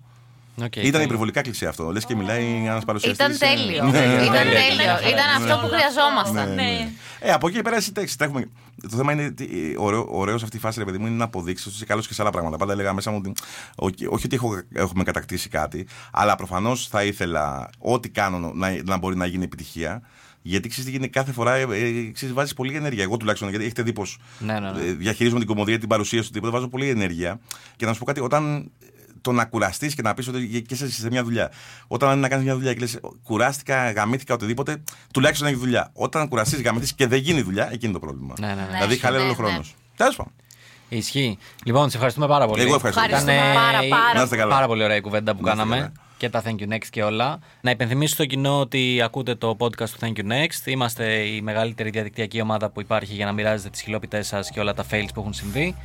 Οκ, Ήταν τέλεια. υπερβολικά κλισέ αυτό. Λες και μιλάει ένας παρουσιαστής. Ήταν τέλειο. Ναι, ναι, ναι. Ήταν ναι. τέλειο. Ναι. Ήταν αυτό που χρειαζόμασταν. Ναι. Ε, από εκεί και πέρα εσύ εντάξει, τα έχουμε... Το θέμα είναι ότι ωραίο, ωραίος σε αυτή τη φάση, ρε παιδί μου, είναι να αποδείξεις ότι είσαι καλός και σε άλλα πράγματα. Πάντα έλεγα μέσα μου ότι. όχι- Όχι ότι έχω, έχουμε κατακτήσει κάτι, αλλά προφανώς θα ήθελα ό,τι κάνω να, να μπορεί να γίνει επιτυχία. Γιατί ξέρεις τι γίνεται κάθε φορά, ε, ε, ξέρεις, βάζεις πολύ ενέργεια. Εγώ τουλάχιστον, γιατί έχετε δει πως Ναι, ναι, ναι. διαχειρίζομαι την κομμωδία, την παρουσίαση του τίποτα, βάζω πολύ ενέργεια. Και να σου πω κάτι, όταν το να κουραστείς και να πεις ότι και είσαι σε μια δουλειά. Όταν είναι να κάνεις μια δουλειά και λες, κουράστηκα, γαμήθηκα, οτιδήποτε, τουλάχιστον έχει δουλειά. Όταν κουραστείς, γαμηθεί και δεν γίνει δουλειά, εκεί είναι το πρόβλημα. Ναι, ναι, ναι. Δηλαδή, Ναι, χαλάει ναι, ο χρόνος. ναι. Τέλος πάντων. Ισχύει. Λοιπόν, σε ευχαριστούμε πάρα πολύ. Εγώ ευχαριστώ. Ευχαριστούμε Ήταν, ε, πάρα, πάρα Να είστε καλά. Πάρα πολύ ωραία η κουβέντα που Να είστε κάναμε. καλά. Και τα Thank You Next και όλα. Να υπενθυμίσω στο κοινό ότι ακούτε το podcast του Thank You Next. Είμαστε η μεγαλύτερη διαδικτυακή ομάδα που υπάρχει για να μοιράζετε τις χιλόπιτέ σας και όλα τα fails που έχουν συμβεί.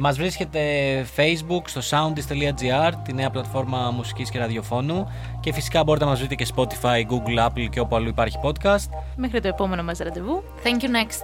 Μας βρίσκεται Facebook στο soundist.gr, τη νέα πλατφόρμα μουσικής και ραδιοφώνου και φυσικά μπορείτε να μας βρείτε και Spotify, Google, Apple και όπου αλλού υπάρχει podcast. Μέχρι το επόμενο μας ραντεβού. Thank you next.